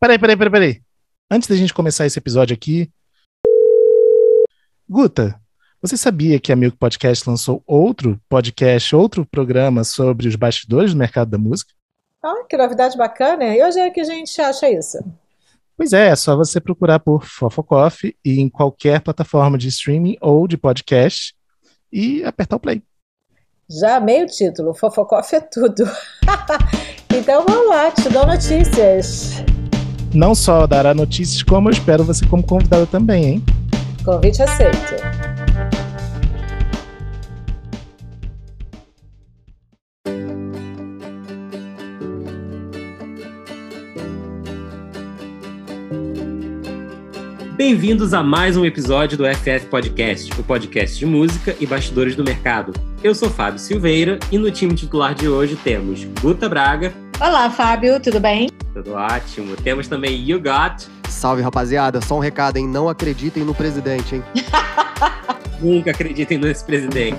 Peraí, peraí, peraí, peraí. Antes da gente começar esse episódio aqui. Guta, você sabia que a Milk Podcast lançou outro podcast, outro programa sobre os bastidores do mercado da música? Ah, que novidade bacana. E hoje é que a gente acha isso? Pois é, é só você procurar por Fofocoff e em qualquer plataforma de streaming ou de podcast e apertar o play. Já amei o título, Fofocoff é tudo. então vamos lá, te dou notícias. Não só dará notícias, como eu espero você como convidada também, hein? Convite aceito. Bem-vindos a mais um episódio do FF Podcast, o podcast de música e bastidores do mercado. Eu sou Fábio Silveira e no time titular de hoje temos Guta Braga. Olá, Fábio, tudo bem? Tudo ótimo. Temos também You Got. Salve, rapaziada. Só um recado, hein? Não acreditem no presidente, hein? Nunca acreditem nesse presidente.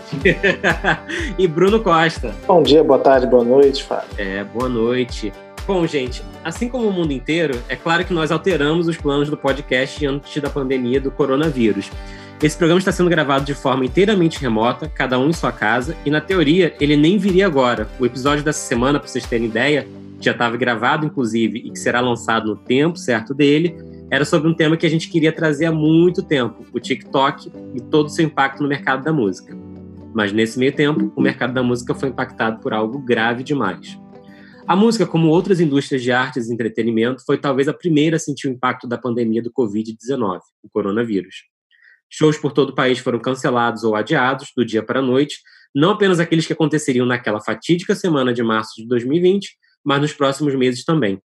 e Bruno Costa. Bom dia, boa tarde, boa noite, Fábio. É, boa noite. Bom, gente, assim como o mundo inteiro, é claro que nós alteramos os planos do podcast antes da pandemia do coronavírus. Esse programa está sendo gravado de forma inteiramente remota, cada um em sua casa, e na teoria ele nem viria agora. O episódio dessa semana, para vocês terem ideia, já estava gravado inclusive e que será lançado no tempo certo dele, era sobre um tema que a gente queria trazer há muito tempo, o TikTok e todo o seu impacto no mercado da música. Mas nesse meio tempo, o mercado da música foi impactado por algo grave demais. A música, como outras indústrias de artes e entretenimento, foi talvez a primeira a sentir o impacto da pandemia do Covid-19, o coronavírus. Shows por todo o país foram cancelados ou adiados do dia para a noite, não apenas aqueles que aconteceriam naquela fatídica semana de março de 2020, mas nos próximos meses também.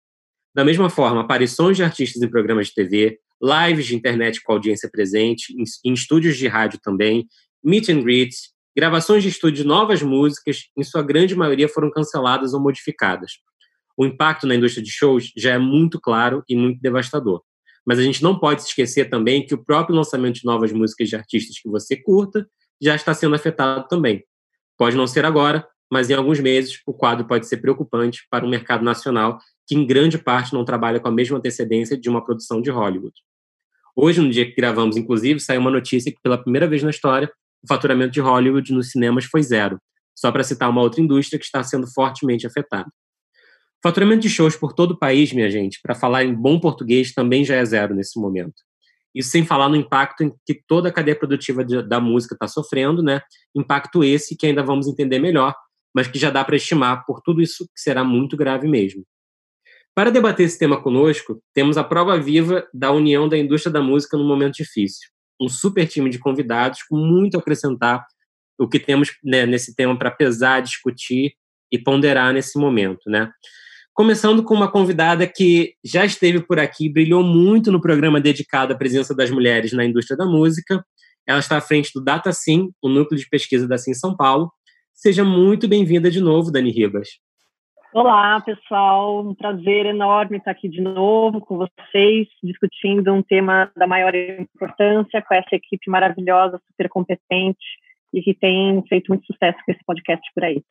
Da mesma forma, aparições de artistas em programas de TV, lives de internet com audiência presente, em, estúdios de rádio também, meet and greets, Gravações de estúdio de novas músicas, em sua grande maioria, foram canceladas ou modificadas. O impacto na indústria de shows já é muito claro e muito devastador. Mas a gente não pode esquecer também que o próprio lançamento de novas músicas de artistas que você curta já está sendo afetado também. Pode não ser agora, mas em alguns meses o quadro pode ser preocupante para um mercado nacional que, em grande parte, não trabalha com a mesma antecedência de uma produção de Hollywood. Hoje, no dia que gravamos, inclusive, saiu uma notícia que, pela primeira vez na história, o faturamento de Hollywood nos cinemas foi zero, só para citar uma outra indústria que está sendo fortemente afetada. Faturamento de shows por todo o país, minha gente, para falar em bom português, também já é zero nesse momento. Isso sem falar no impacto em que toda a cadeia produtiva de, da música está sofrendo, né? Impacto esse que ainda vamos entender melhor, mas que já dá para estimar por tudo isso que será muito grave mesmo. Para debater esse tema conosco, temos a prova viva da união da indústria da música num momento difícil um super time de convidados com muito a acrescentar o que temos né, nesse tema para pesar, discutir e ponderar nesse momento, né? Começando com uma convidada que já esteve por aqui, brilhou muito no programa dedicado à presença das mulheres na indústria da música. Ela está à frente do DataSim, o núcleo de pesquisa da Sim São Paulo. Seja muito bem-vinda de novo, Dani Ribas. Olá, pessoal. Um prazer enorme estar aqui de novo com vocês, discutindo um tema da maior importância com essa equipe maravilhosa, super competente e que tem feito muito sucesso com esse podcast por aí.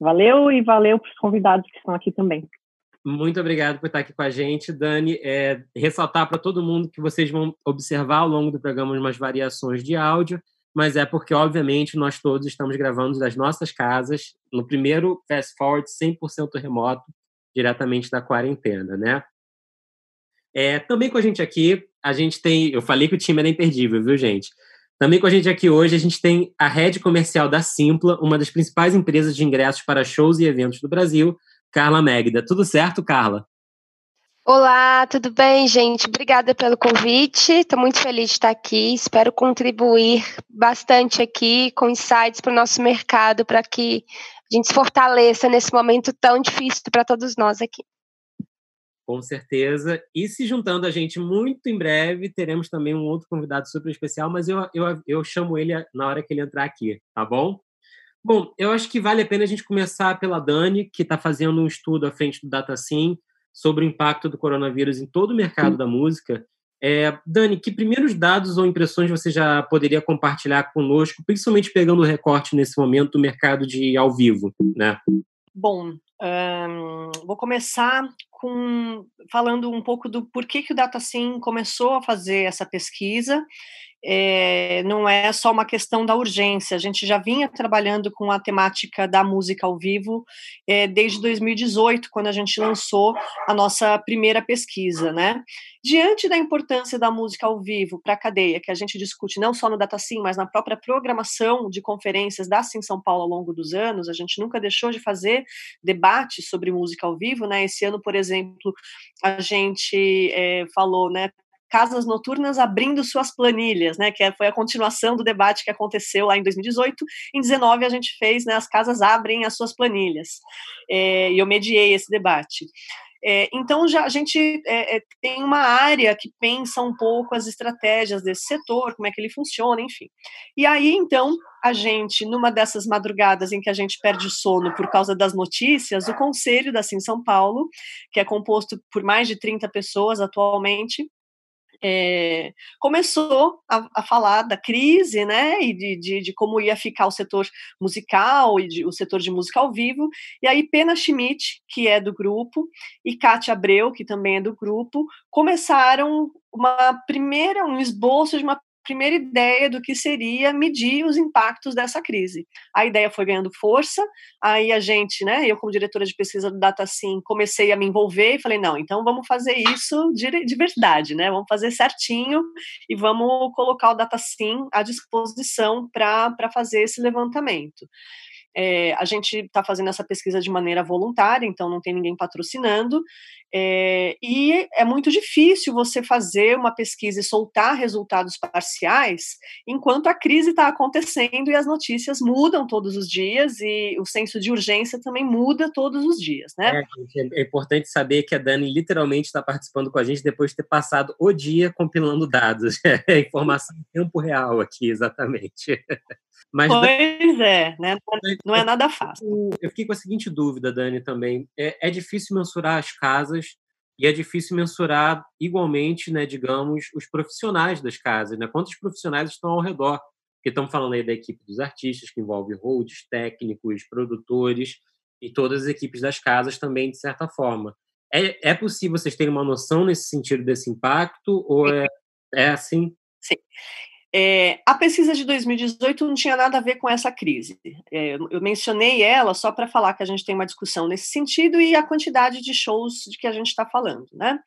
Valeu e valeu para os convidados que estão aqui também. Muito obrigado por estar aqui com a gente, Dani. É, ressaltar para todo mundo que vocês vão observar ao longo do programa umas variações de áudio mas é porque, obviamente, nós todos estamos gravando das nossas casas, no primeiro fast forward 100% remoto, diretamente da quarentena, né? É, também com a gente aqui, a gente tem. Eu falei que o time era imperdível, viu, gente? Também com a gente aqui hoje, a gente tem a rede comercial da Simpla, uma das principais empresas de ingressos para shows e eventos do Brasil, Carla Megda. Tudo certo, Carla? Olá, tudo bem, gente? Obrigada pelo convite. Estou muito feliz de estar aqui. Espero contribuir bastante aqui com insights para o nosso mercado, para que a gente se fortaleça nesse momento tão difícil para todos nós aqui. Com certeza. E se juntando a gente muito em breve, teremos também um outro convidado super especial, mas eu, eu, eu chamo ele na hora que ele entrar aqui, tá bom? Bom, eu acho que vale a pena a gente começar pela Dani, que está fazendo um estudo à frente do DataSim sobre o impacto do coronavírus em todo o mercado da música. É, Dani, que primeiros dados ou impressões você já poderia compartilhar conosco, principalmente pegando o recorte nesse momento do mercado de ao vivo, né? Bom, um, vou começar com falando um pouco do porquê que o DataSim começou a fazer essa pesquisa é, não é só uma questão da urgência. A gente já vinha trabalhando com a temática da música ao vivo é, desde 2018, quando a gente lançou a nossa primeira pesquisa, né? Diante da importância da música ao vivo para a cadeia, que a gente discute não só no DataSim, mas na própria programação de conferências da Sim São Paulo ao longo dos anos, a gente nunca deixou de fazer debates sobre música ao vivo, né? Esse ano, por exemplo, a gente é, falou, né, casas noturnas abrindo suas planilhas, né, que é, foi a continuação do debate que aconteceu lá em 2018. Em 19 a gente fez, né, as casas abrem as suas planilhas, é, e eu mediei esse debate. É, então já a gente é, é, tem uma área que pensa um pouco as estratégias desse setor, como é que ele funciona, enfim. E aí então a gente, numa dessas madrugadas em que a gente perde o sono por causa das notícias, o conselho da Sim São Paulo, que é composto por mais de 30 pessoas atualmente, é, começou a, a, falar da crise, né, e de, de, de, como ia ficar o setor musical e de, o setor de música ao vivo, e aí Pena Schmidt, que é do grupo, e Kátia Abreu, que também é do grupo, começaram uma primeira, um esboço de uma primeira ideia do que seria medir os impactos dessa crise. A ideia foi ganhando força, aí a gente, né, eu como diretora de pesquisa do DataSim, comecei a me envolver e falei, não, então vamos fazer isso de, de verdade, né, vamos fazer certinho e vamos colocar o DataSim à disposição para fazer esse levantamento. É, a gente está fazendo essa pesquisa de maneira voluntária, então não tem ninguém patrocinando, é, e é muito difícil você fazer uma pesquisa e soltar resultados parciais enquanto a crise está acontecendo e as notícias mudam todos os dias e o senso de urgência também muda todos os dias, né? É, é importante saber que a Dani literalmente está participando com a gente depois de ter passado o dia compilando dados, é informação em tempo real aqui, exatamente. Mas, pois é, né? Não é nada fácil. Eu fiquei com a seguinte dúvida, Dani, também. É, é difícil mensurar as casas e é difícil mensurar igualmente, né, digamos, os profissionais das casas, né? Quantos profissionais estão ao redor? Porque estamos falando aí da equipe dos artistas, que envolve holds, técnicos, produtores e todas as equipes das casas também, de certa forma. É, é possível vocês terem uma noção nesse sentido desse impacto ou é, é assim? Sim. É, a pesquisa de 2018 não tinha nada a ver com essa crise. É, eu mencionei ela só para falar que a gente tem uma discussão nesse sentido e a quantidade de shows de que a gente está falando, né?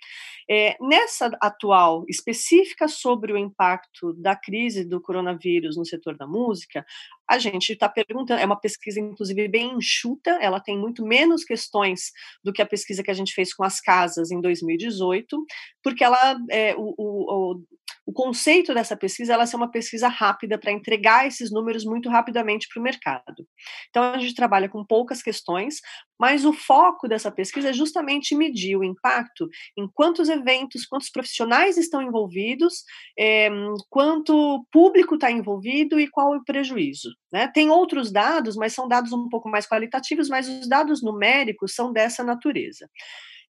É, nessa atual específica sobre o impacto da crise do coronavírus no setor da música, a gente está perguntando, é uma pesquisa, inclusive, bem enxuta, ela tem muito menos questões do que a pesquisa que a gente fez com as casas em 2018, porque ela, é, o, o, o conceito dessa pesquisa ela é uma pesquisa rápida para entregar esses números muito rapidamente para o mercado. Então a gente trabalha com poucas questões, mas o foco dessa pesquisa é justamente medir o impacto em quantos eventos, quantos profissionais estão envolvidos, é, quanto público está envolvido e qual é o prejuízo. Né? Tem outros dados, mas são dados um pouco mais qualitativos, mas os dados numéricos são dessa natureza.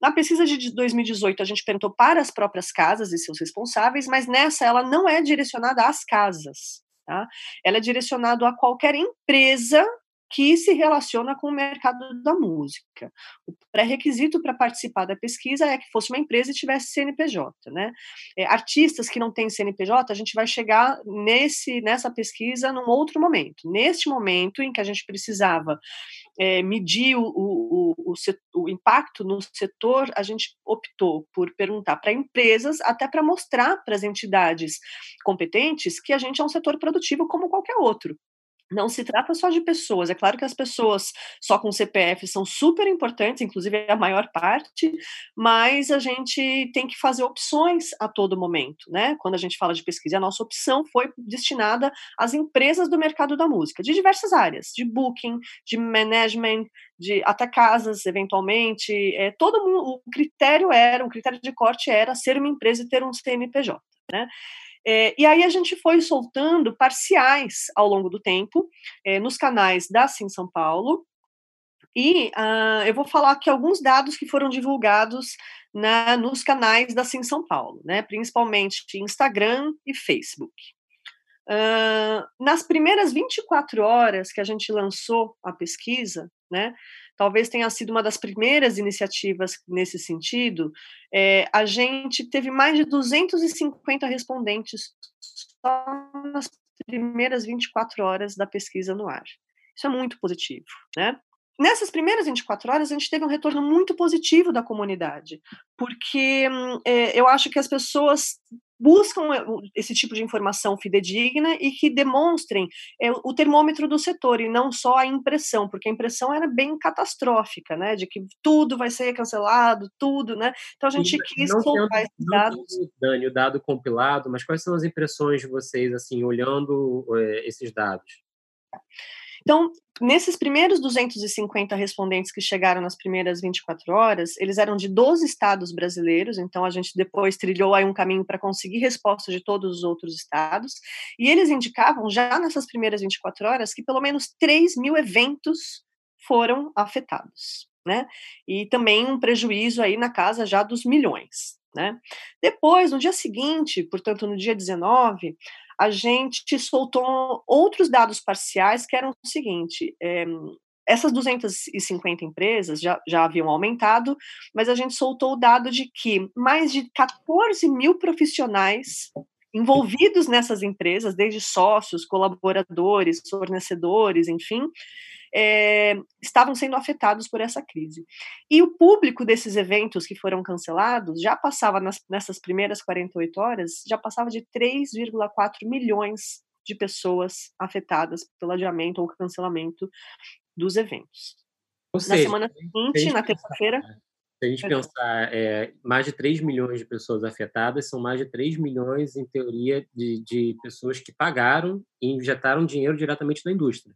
Na pesquisa de 2018, a gente perguntou para as próprias casas e seus responsáveis, mas nessa ela não é direcionada às casas. Tá? Ela é direcionada a qualquer empresa que se relaciona com o mercado da música. O pré-requisito para participar da pesquisa é que fosse uma empresa e tivesse CNPJ, né? É, artistas que não têm CNPJ, a gente vai chegar nesse nessa pesquisa num outro momento. Neste momento em que a gente precisava é, medir o, o, o, o, impacto no setor, a gente optou por perguntar para empresas, até para mostrar para as entidades competentes que a gente é um setor produtivo como qualquer outro. Não se trata só de pessoas. É claro que as pessoas só com CPF são super importantes, inclusive a maior parte, mas a gente tem que fazer opções a todo momento, né? Quando a gente fala de pesquisa, a nossa opção foi destinada às empresas do mercado da música, de diversas áreas, de booking, de management, de até casas, eventualmente. É, todo mundo, o critério era, o critério de corte era ser uma empresa e ter um CNPJ, né? É, e aí a gente foi soltando parciais ao longo do tempo é, nos canais da Sim São Paulo. E uh, eu vou falar aqui alguns dados que foram divulgados na, nos canais da Sim São Paulo, né, principalmente Instagram e Facebook. Uh, nas primeiras 24 horas que a gente lançou a pesquisa, né, talvez tenha sido uma das primeiras iniciativas nesse sentido, é, a gente teve mais de 250 respondentes só nas primeiras 24 horas da pesquisa no ar. Isso é muito positivo, né? Nessas primeiras 24 horas, a gente teve um retorno muito positivo da comunidade, porque é, eu acho que as pessoas buscam eh, esse tipo de informação fidedigna e que demonstrem é, o termômetro do setor e não só a impressão, porque a impressão era bem catastrófica, né, de que tudo vai ser cancelado, tudo, né? Então a gente e quis soltar esses dados. Dani, o dado compilado, mas quais são as impressões de vocês assim olhando é, esses dados? Então, nesses primeiros 250 respondentes que chegaram nas primeiras 24 horas, eles eram de 12 estados brasileiros, então a gente depois trilhou aí um caminho para conseguir respostas de todos os outros estados, e eles indicavam já nessas primeiras 24 horas que pelo menos 3 mil eventos foram afetados, né? E também um prejuízo aí na casa já dos milhões. Né? Depois, no dia seguinte, portanto, no dia 19, a gente soltou outros dados parciais que eram o seguinte: é, essas 250 empresas já, já haviam aumentado, mas a gente soltou o dado de que mais de 14 mil profissionais envolvidos nessas empresas, desde sócios, colaboradores, fornecedores, enfim, é, estavam sendo afetados por essa crise. E o público desses eventos que foram cancelados já passava, nas, nessas primeiras 48 horas, já passava de 3,4 milhões de pessoas afetadas pelo adiamento ou cancelamento dos eventos. Ou na seja, semana seguinte, na terça-feira. Se a gente pensar, é, mais de 3 milhões de pessoas afetadas, são mais de 3 milhões, em teoria, de, de pessoas que pagaram e injetaram dinheiro diretamente na indústria.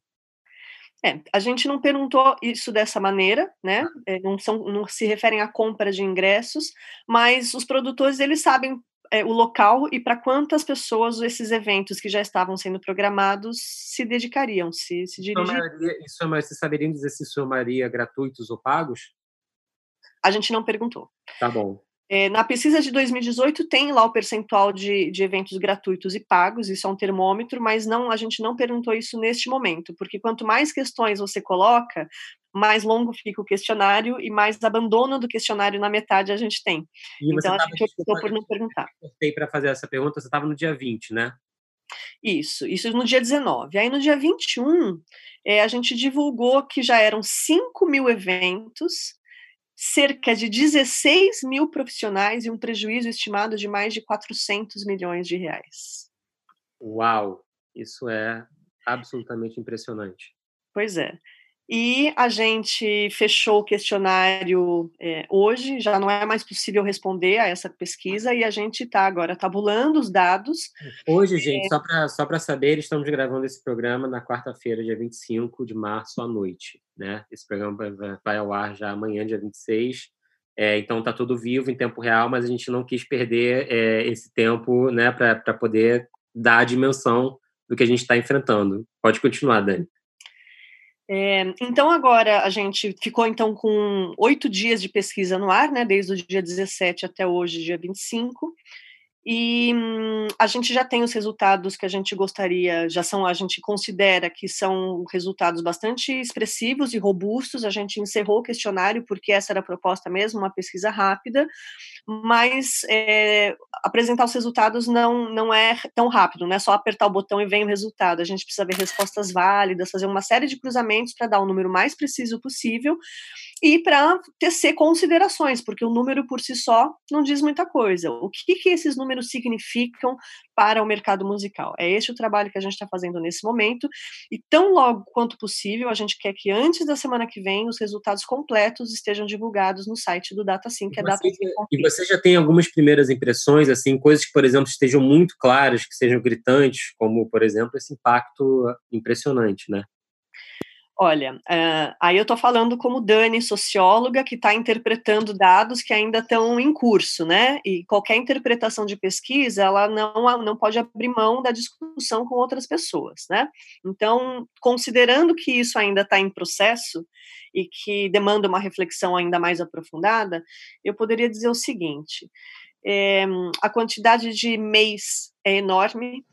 É, a gente não perguntou isso dessa maneira, né? É, não, são, não se referem à compra de ingressos, mas os produtores eles sabem é, o local e para quantas pessoas esses eventos que já estavam sendo programados se dedicariam, se, se dirigiriam. Isso, é vocês saberiam dizer se somaria gratuitos ou pagos? A gente não perguntou. Tá bom. É, na pesquisa de 2018 tem lá o percentual de, de eventos gratuitos e pagos, isso é um termômetro, mas não a gente não perguntou isso neste momento, porque quanto mais questões você coloca, mais longo fica o questionário e mais abandono do questionário na metade a gente tem. E então a gente optou por não perguntar. Eu para fazer essa pergunta, você estava no dia 20, né? Isso, isso no dia 19. Aí no dia 21, é, a gente divulgou que já eram 5 mil eventos cerca de 16 mil profissionais e um prejuízo estimado de mais de 400 milhões de reais. Uau! Isso é absolutamente impressionante. Pois é. E a gente fechou o questionário é, hoje, já não é mais possível responder a essa pesquisa, e a gente está agora tabulando os dados. Hoje, gente, é... só para só saber, estamos gravando esse programa na quarta-feira, dia 25 de março, à noite. Né? Esse programa vai, vai ao ar já amanhã, dia 26. É, então está tudo vivo em tempo real, mas a gente não quis perder é, esse tempo né, para poder dar a dimensão do que a gente está enfrentando. Pode continuar, Dani. É, então agora a gente ficou então com oito dias de pesquisa no ar, né, desde o dia 17 até hoje, dia 25, e hum, a gente já tem os resultados que a gente gostaria, já são, a gente considera que são resultados bastante expressivos e robustos. A gente encerrou o questionário porque essa era a proposta mesmo, uma pesquisa rápida, mas é, apresentar os resultados não, não é tão rápido, não é só apertar o botão e vem o resultado. A gente precisa ver respostas válidas, fazer uma série de cruzamentos para dar o número mais preciso possível e para tecer considerações, porque o número por si só não diz muita coisa. O que, que esses números significam para o mercado musical? É esse o trabalho que a gente está fazendo nesse momento, e tão logo quanto possível, a gente quer que antes da semana que vem os resultados completos estejam divulgados no site do DataSync, que é Data E você já tem algumas primeiras impressões, assim, coisas que, por exemplo, estejam muito claras, que sejam gritantes, como, por exemplo, esse impacto impressionante, né? Olha, uh, aí eu estou falando como Dani, socióloga, que está interpretando dados que ainda estão em curso, né? E qualquer interpretação de pesquisa, ela não, não pode abrir mão da discussão com outras pessoas, né? Então, considerando que isso ainda está em processo e que demanda uma reflexão ainda mais aprofundada, eu poderia dizer o seguinte: é, a quantidade de mês é enorme,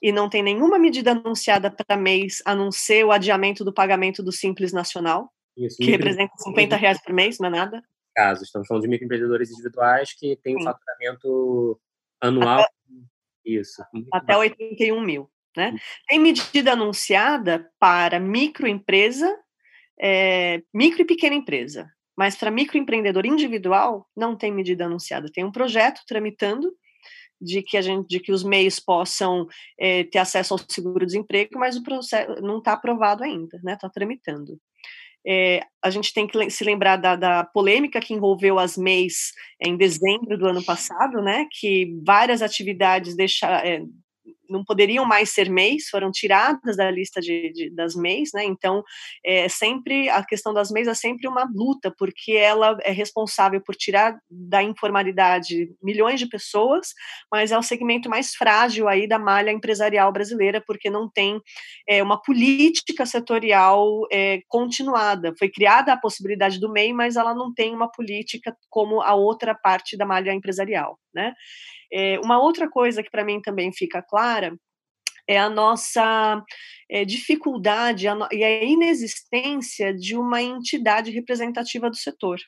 e não tem nenhuma medida anunciada para mês, a não ser o adiamento do pagamento do Simples Nacional. Isso, que representa 50 reais por mês, não é nada? Casos, estamos falando de microempreendedores individuais que têm um faturamento anual. Até, isso. Até 81 mil. Né? Tem medida anunciada para microempresa, é, micro e pequena empresa, mas para microempreendedor individual não tem medida anunciada. Tem um projeto tramitando de que a gente, de que os meios possam é, ter acesso ao seguro-desemprego, mas o processo não está aprovado ainda, né? Está tramitando. É, a gente tem que se lembrar da, da, polêmica que envolveu as MEIs em dezembro do ano passado, né? Que várias atividades deixa, é, não poderiam mais ser MEIs, foram tiradas da lista de, de, das MEIs, né? Então, é sempre a questão das MEIs é sempre uma luta, porque ela é responsável por tirar da informalidade milhões de pessoas, mas é o segmento mais frágil aí da malha empresarial brasileira, porque não tem é, uma política setorial é, continuada. Foi criada a possibilidade do MEI, mas ela não tem uma política como a outra parte da malha empresarial, né? É, uma outra coisa que para mim também fica clara é a nossa é, dificuldade a no, e a inexistência de uma entidade representativa do setor.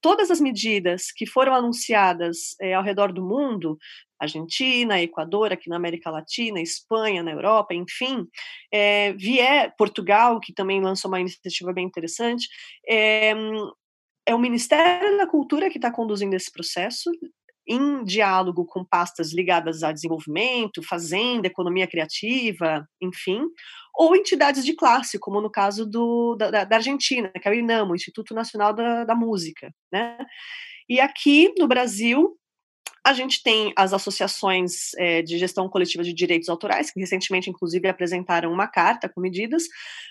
Todas as medidas que foram anunciadas é, ao redor do mundo, Argentina, Equador, aqui na América Latina, Espanha, na Europa, enfim, é, vier Portugal, que também lançou uma iniciativa bem interessante, é, é o Ministério da Cultura que está conduzindo esse processo, em diálogo com pastas ligadas a desenvolvimento, fazenda, economia criativa, enfim, ou entidades de classe, como no caso do, da, da Argentina, que é o INAMO, Instituto Nacional da, da Música. Né? E aqui no Brasil, a gente tem as associações é, de gestão coletiva de direitos autorais, que recentemente, inclusive, apresentaram uma carta com medidas,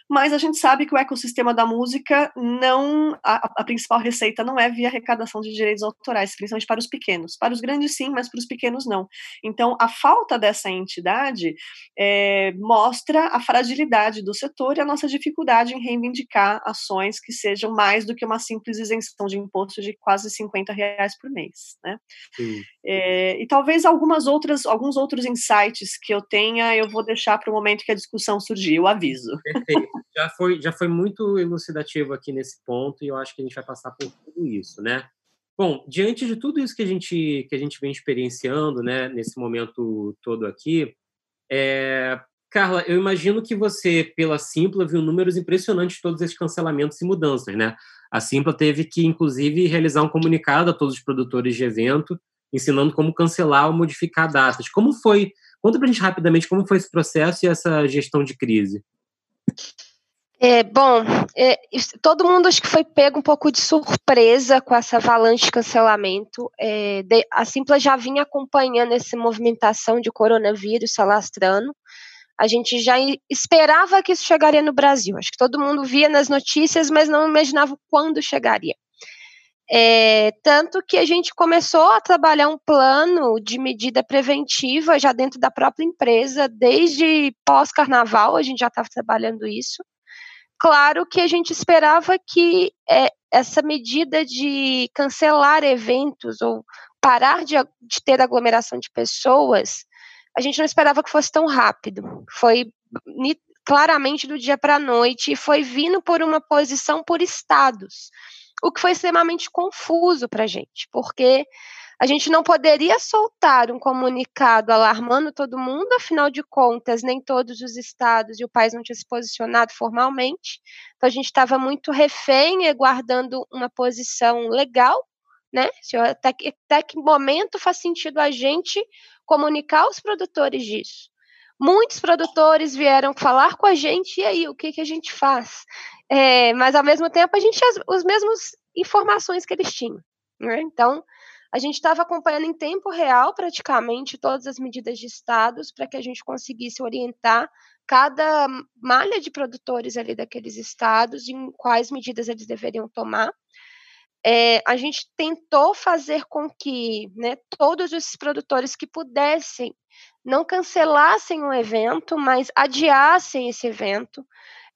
mas a gente sabe que o ecossistema da música não. A, a, principal receita não é via arrecadação de direitos autorais, principalmente para os pequenos. Para os grandes, sim, mas para os pequenos, não. Então, a falta dessa entidade é, mostra a fragilidade do setor e a nossa dificuldade em reivindicar ações que sejam mais do que uma simples isenção de imposto de quase 50 reais por mês. Né? Sim. É, e talvez algumas outras, alguns outros insights que eu tenha, eu vou deixar para o momento que a discussão surgir, eu aviso. Perfeito. Já foi, já foi muito elucidativo aqui nesse ponto, e eu acho que a gente vai passar por tudo isso, né? Bom, diante de tudo isso que a gente, que a gente vem experienciando, né, nesse momento todo aqui, é, Carla, eu imagino que você, pela Simpla, viu números impressionantes de todos esses cancelamentos e mudanças, né? A Simpla teve que, inclusive, realizar um comunicado a todos os produtores de evento, ensinando como cancelar ou modificar datas. Como foi? Conta para a gente rapidamente como foi esse processo e essa gestão de crise. É, bom, é, todo mundo acho que foi pego um pouco de surpresa com essa avalanche de cancelamento. É, de, a Simpla já vinha acompanhando essa movimentação de coronavírus se alastrando. A gente já esperava que isso chegaria no Brasil. Acho que todo mundo via nas notícias, mas não imaginava quando chegaria. É, tanto que a gente começou a trabalhar um plano de medida preventiva já dentro da própria empresa, desde pós-carnaval, a gente já estava trabalhando isso. Claro que a gente esperava que é, essa medida de cancelar eventos ou parar de, de ter aglomeração de pessoas, a gente não esperava que fosse tão rápido. Foi claramente do dia para a noite e foi vindo por uma posição por estados o que foi extremamente confuso para a gente, porque a gente não poderia soltar um comunicado alarmando todo mundo, afinal de contas, nem todos os estados e o país não tinha se posicionado formalmente, então a gente estava muito refém, aguardando uma posição legal, né? Até que, até que momento faz sentido a gente comunicar aos produtores disso? Muitos produtores vieram falar com a gente, e aí, o que, que a gente faz? É, mas, ao mesmo tempo, a gente tinha as, as mesmas informações que eles tinham. Né? Então, a gente estava acompanhando em tempo real, praticamente, todas as medidas de estados para que a gente conseguisse orientar cada malha de produtores ali daqueles estados em quais medidas eles deveriam tomar. É, a gente tentou fazer com que né, todos os produtores que pudessem não cancelassem o evento, mas adiassem esse evento,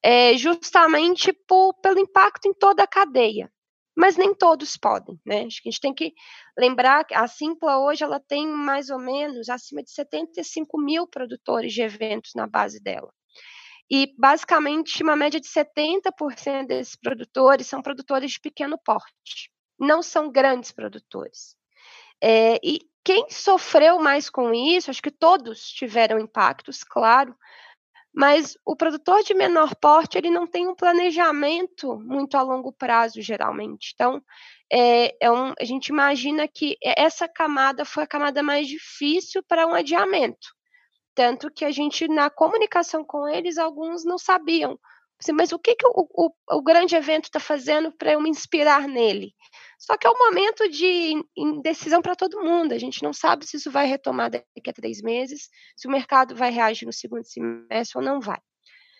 é, justamente por, pelo impacto em toda a cadeia. Mas nem todos podem, né? Acho que a gente tem que lembrar que a Simpla hoje ela tem mais ou menos acima de 75 mil produtores de eventos na base dela. E, basicamente, uma média de 70% desses produtores são produtores de pequeno porte, não são grandes produtores. É, e quem sofreu mais com isso, acho que todos tiveram impactos, claro, mas o produtor de menor porte ele não tem um planejamento muito a longo prazo, geralmente. Então, é, é um, a gente imagina que essa camada foi a camada mais difícil para um adiamento. Tanto que a gente, na comunicação com eles, alguns não sabiam. Assim, mas o que, que o, o, o grande evento está fazendo para eu me inspirar nele? Só que é um momento de indecisão para todo mundo. A gente não sabe se isso vai retomar daqui a três meses, se o mercado vai reagir no segundo semestre ou não vai.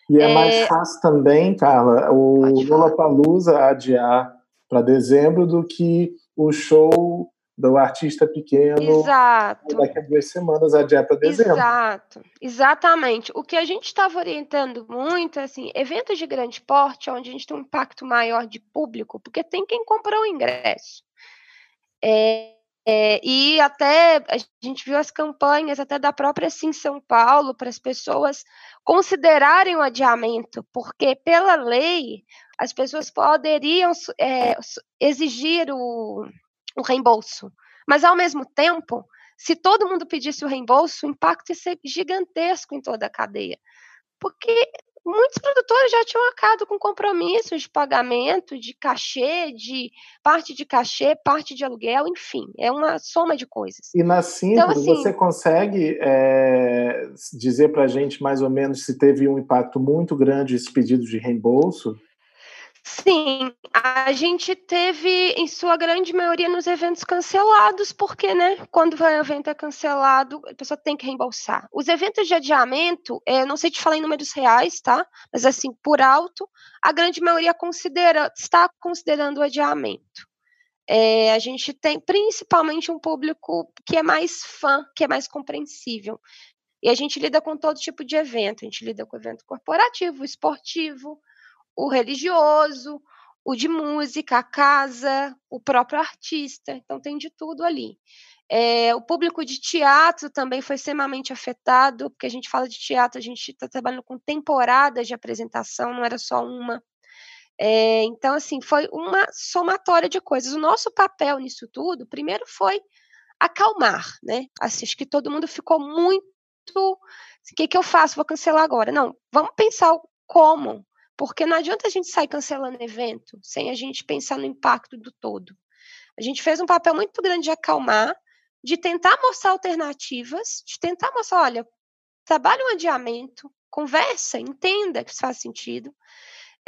E é, é... mais fácil também, Carla, o Lula Palusa adiar para dezembro do que o show do artista pequeno Exato. daqui a duas semanas adiar para dezembro. Exato, exatamente. O que a gente estava orientando muito é assim, eventos de grande porte, onde a gente tem um impacto maior de público, porque tem quem comprou o ingresso. É, é, e até a gente viu as campanhas até da própria Sim São Paulo para as pessoas considerarem o adiamento, porque pela lei as pessoas poderiam é, exigir o, o reembolso. Mas, ao mesmo tempo, se todo mundo pedisse o reembolso, o impacto ia ser gigantesco em toda a cadeia. Porque muitos produtores já tinham arcado com compromissos de pagamento, de cachê, de parte de cachê, parte de aluguel, enfim, é uma soma de coisas. E na Simples, então, assim, você consegue é, dizer para a gente mais ou menos se teve um impacto muito grande esse pedido de reembolso? Sim, a gente teve, em sua grande maioria, nos eventos cancelados, porque, né, quando o evento é cancelado, a pessoa tem que reembolsar. Os eventos de adiamento, é, não sei te falar em números reais, tá? Mas, assim, por alto, a grande maioria considera, está considerando o adiamento. É, a gente tem principalmente um público que é mais fã, que é mais compreensível. E a gente lida com todo tipo de evento. A gente lida com evento corporativo, esportivo, o religioso, o de música, a casa, o próprio artista. Então, tem de tudo ali. É, o público de teatro também foi extremamente afetado, porque a gente fala de teatro, a gente está trabalhando com temporadas de apresentação, não era só uma. É, então, assim, foi uma somatória de coisas. O nosso papel nisso tudo, primeiro, foi acalmar, né? Assim, acho que todo mundo ficou muito. O que, que eu faço? Vou cancelar agora. Não, vamos pensar como porque não adianta a gente sair cancelando evento sem a gente pensar no impacto do todo. A gente fez um papel muito grande de acalmar, de tentar mostrar alternativas, de tentar mostrar, olha, trabalhe um adiamento, conversa, entenda que isso faz sentido.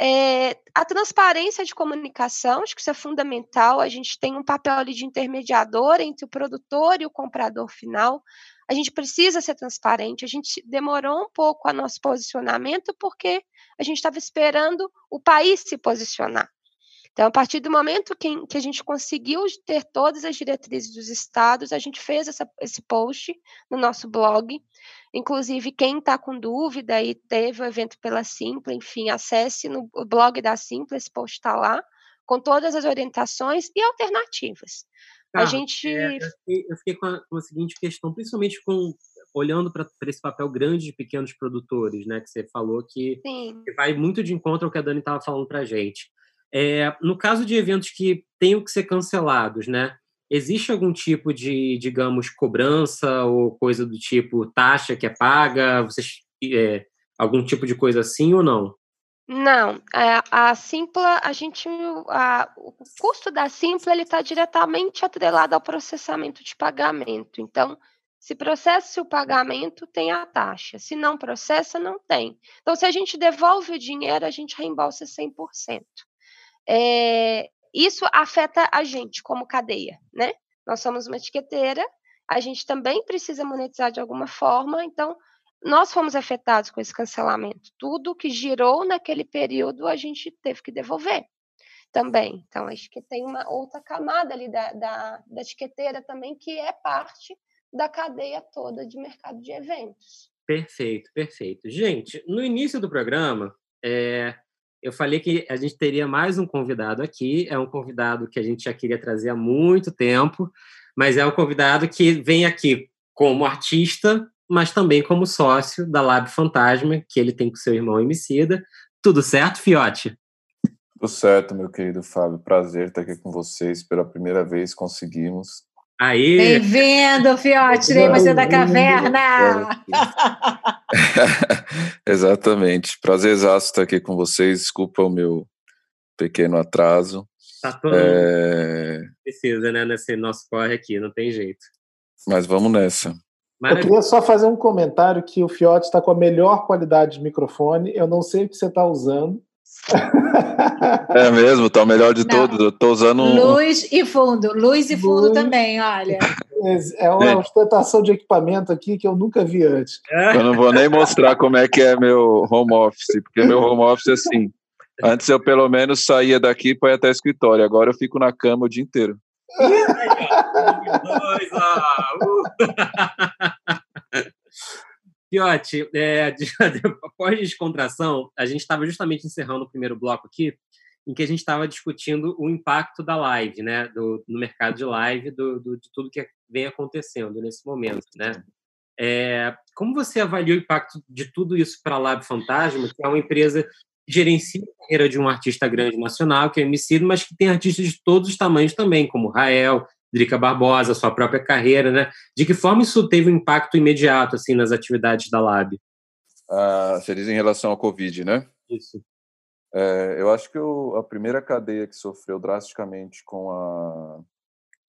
É, a transparência de comunicação, acho que isso é fundamental. A gente tem um papel ali de intermediador entre o produtor e o comprador final. A gente precisa ser transparente. A gente demorou um pouco a nosso posicionamento porque a gente estava esperando o país se posicionar. Então, a partir do momento que, que, a gente conseguiu ter todas as diretrizes dos estados, a gente fez essa, esse post no nosso blog. Inclusive, quem está com dúvida e teve o evento pela Simpla, enfim, acesse no blog da Simpla, esse post está lá, com todas as orientações e alternativas. A gente. É, eu, fiquei, eu fiquei com, a, com a seguinte questão, principalmente com olhando para esse papel grande de pequenos produtores, né? Que você falou que, que vai muito de encontro ao que a Dani estava falando para a gente. É, no caso de eventos que tenham que ser cancelados, né? Existe algum tipo de, digamos, cobrança ou coisa do tipo taxa que é paga? Vocês, é, algum tipo de coisa assim ou não? Não, a, a Simpla, a gente, a, o custo da Simpla ele está diretamente atrelado ao processamento de pagamento. Então, se processa o pagamento, tem a taxa. Se não processa, não tem. Então, se a gente devolve o dinheiro, a gente reembolsa 100%. É, isso afeta a gente como cadeia, né? Nós somos uma etiqueteira, a gente também precisa monetizar de alguma forma, então nós fomos afetados com esse cancelamento. Tudo que girou naquele período a gente teve que devolver também. Então, acho que tem uma outra camada ali da, da, da etiqueteira também que é parte da cadeia toda de mercado de eventos. Perfeito, perfeito. Gente, no início do programa, é, eu falei que a gente teria mais um convidado aqui. É um convidado que a gente já queria trazer há muito tempo, mas é um convidado que vem aqui como artista, mas também como sócio da Lab Fantasma, que ele tem com seu irmão Emicida. Tudo certo, Fiote? Tudo certo, meu querido Fábio. Prazer estar aqui com vocês. Pela primeira vez conseguimos. Aí. Bem-vindo, Fiote. Tirei você da caverna. Exatamente. Prazerzaço estar aqui com vocês. Desculpa o meu pequeno atraso. Tá todo é... precisa, né? Nesse nosso corre aqui, não tem jeito. Mas vamos nessa. Maravilha. Eu queria só fazer um comentário que o Fiote está com a melhor qualidade de microfone. Eu não sei o que você está usando. É mesmo, tá o melhor de não. todos. Eu tô usando um... Luz e fundo, luz e fundo luz... também, olha. É uma ostentação de equipamento aqui que eu nunca vi antes. Eu não vou nem mostrar como é que é meu home office, porque meu home office é assim. Antes eu pelo menos saía daqui para ir até o escritório, agora eu fico na cama o dia inteiro. Piote, é, após descontração, a gente estava justamente encerrando o primeiro bloco aqui, em que a gente estava discutindo o impacto da live, né, do, no mercado de live, do, do, de tudo que vem acontecendo nesse momento, né? É, como você avalia o impacto de tudo isso para a Lab Fantasma, que é uma empresa gerencia a carreira de um artista grande nacional, que é Emicida, mas que tem artistas de todos os tamanhos também, como Rael, Drica Barbosa, sua própria carreira, né? De que forma isso teve um impacto imediato, assim, nas atividades da Lab? Ah, você diz em relação ao Covid, né? Isso. É, eu acho que o, a primeira cadeia que sofreu drasticamente com, a,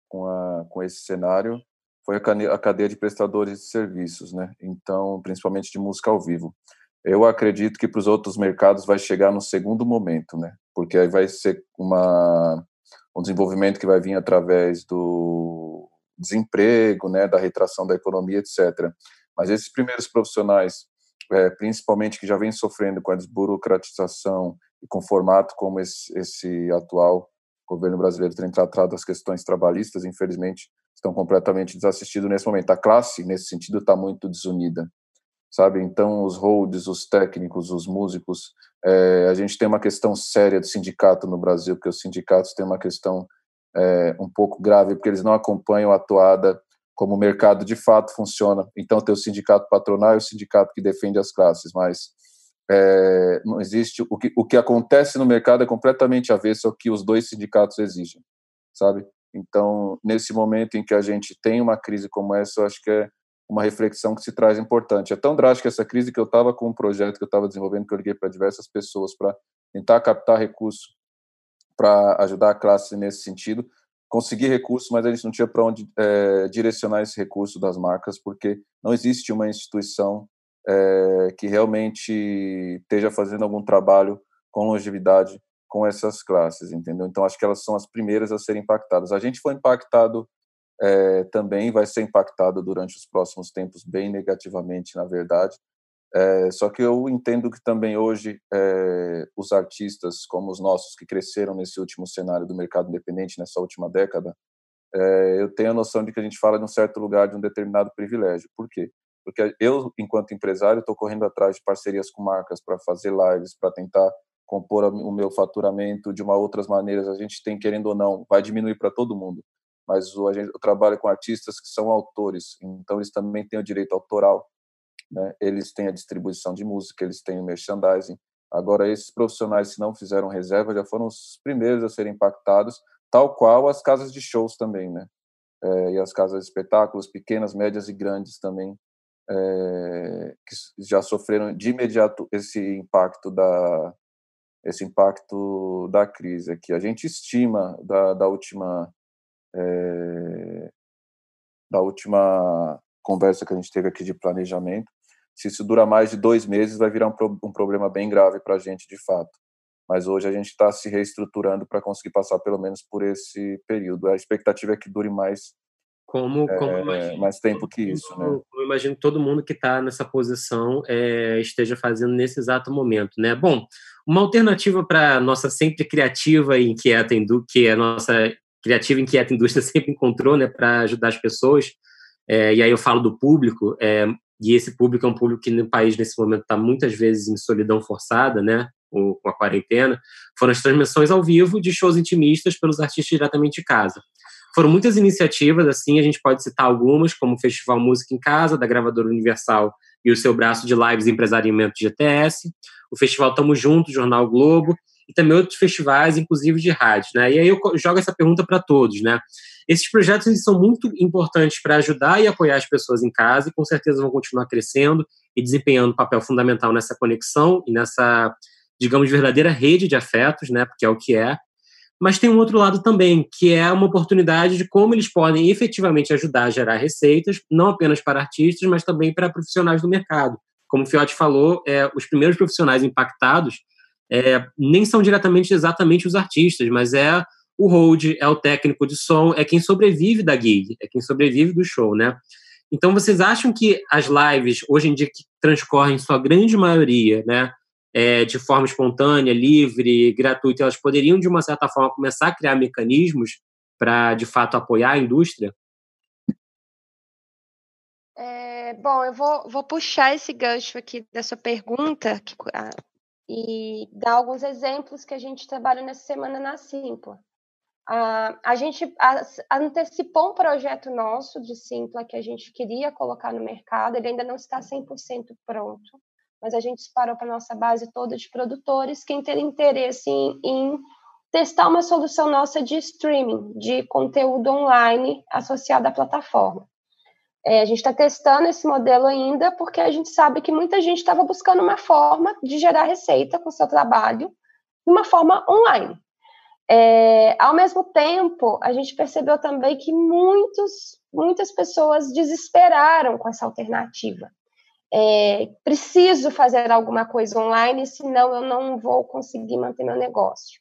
com, a, com esse cenário foi a cadeia de prestadores de serviços, né? Então, principalmente de música ao vivo. Eu acredito que para os outros mercados vai chegar no segundo momento, né? Porque aí vai ser uma, um desenvolvimento que vai vir através do desemprego, né, da retração da economia, etc. Mas esses primeiros profissionais, é, principalmente que já vêm sofrendo com a desburocratização e com formato como esse, esse atual governo brasileiro tem tratado as questões trabalhistas, infelizmente, estão completamente desassistidos nesse momento. A classe, nesse sentido, está muito desunida sabe? Então, os holds, os técnicos, os músicos, é, a gente tem uma questão séria do sindicato no Brasil, porque os sindicatos têm uma questão é, um pouco grave, porque eles não acompanham a toada como o mercado de fato funciona. Então, tem o sindicato patronal e o sindicato que defende as classes, mas é, não existe. O que, o que acontece no mercado é completamente avesso ao que os dois sindicatos exigem, sabe? Então, nesse momento em que a gente tem uma crise como essa, eu acho que é uma reflexão que se traz importante. É tão drástica essa crise que eu estava com um projeto que eu estava desenvolvendo, que eu liguei para diversas pessoas para tentar captar recurso para ajudar a classe nesse sentido. Consegui recurso, mas a gente não tinha para onde é, direcionar esse recurso das marcas, porque não existe uma instituição é, que realmente esteja fazendo algum trabalho com longevidade com essas classes, entendeu? Então, acho que elas são as primeiras a serem impactadas. A gente foi impactado é, também vai ser impactado durante os próximos tempos bem negativamente, na verdade. É, só que eu entendo que também hoje é, os artistas como os nossos que cresceram nesse último cenário do mercado independente nessa última década, eu tenho a noção de que a gente fala de um certo lugar de um determinado privilégio. Por quê? Porque eu, enquanto empresário, estou correndo atrás de parcerias com marcas para fazer lives, para tentar compor o meu faturamento de uma outras maneiras. A gente tem, querendo ou não, vai diminuir para todo mundo mas o, gente, eu trabalho com artistas que são autores, então eles também têm o direito autoral, né? eles têm a distribuição de música, eles têm o merchandising. Agora, esses profissionais que não fizeram reserva já foram os primeiros a serem impactados, tal qual as casas de shows também, né? É, e as casas de espetáculos, pequenas, médias e grandes também, é, que já sofreram de imediato esse impacto da esse impacto da crise aqui. A gente estima da, da última é, da última conversa que a gente teve aqui de planejamento. Se isso dura mais de dois meses, vai virar um, pro, um problema bem grave para a gente, de fato. Mas hoje a gente está se reestruturando para conseguir passar pelo menos por esse período. A expectativa é que dure mais como, como é, mais tempo que isso, né? Eu imagino que todo mundo que está nessa posição é, esteja fazendo nesse exato momento, né? Bom, uma alternativa para nossa sempre criativa e inquieta, que é a nossa criativa inquieta indústria sempre encontrou né, para ajudar as pessoas. É, e aí eu falo do público, é, e esse público é um público que no país nesse momento está muitas vezes em solidão forçada, né, com, a quarentena, foram as transmissões ao vivo de shows intimistas pelos artistas diretamente de casa. Foram muitas iniciativas, assim, a gente pode citar algumas, como o Festival Música em Casa, da gravadora Universal e o seu braço de lives empresariamento GTS, o Festival Tamo Junto, Jornal Globo, e também outros festivais, inclusive de rádio, né? E aí eu jogo essa pergunta para todos, né? Esses projetos eles são muito importantes para ajudar e apoiar as pessoas em casa e com certeza vão continuar crescendo e desempenhando um papel fundamental nessa conexão e nessa, digamos, verdadeira rede de afetos, né? Porque é o que é. Mas tem um outro lado também, que é uma oportunidade de como eles podem efetivamente ajudar a gerar receitas, não apenas para artistas, mas também para profissionais do mercado. Como o Fiote falou, é, os primeiros profissionais impactados é, nem são diretamente exatamente os artistas, mas é o hold, é o técnico de som, é quem sobrevive da gig, é quem sobrevive do show, né? Então, vocês acham que as lives, hoje em dia, que transcorrem em sua grande maioria, né, é, de forma espontânea, livre, gratuita, elas poderiam, de uma certa forma, começar a criar mecanismos para, de fato, apoiar a indústria? É, bom, eu vou, vou puxar esse gancho aqui dessa pergunta que, ah, e dar alguns exemplos que a gente trabalha nessa semana na Simpla. A gente antecipou um projeto nosso de Simpla que a gente queria colocar no mercado, ele ainda não está 100% pronto, mas a gente disparou para a nossa base toda de produtores, quem ter interesse em, em testar uma solução nossa de streaming, de conteúdo online associado à plataforma. É, a gente está testando esse modelo ainda porque a gente sabe que muita gente estava buscando uma forma de gerar receita com o seu trabalho de uma forma online. É, ao mesmo tempo, a gente percebeu também que muitos, muitas pessoas desesperaram com essa alternativa. É, preciso fazer alguma coisa online, senão eu não vou conseguir manter meu negócio.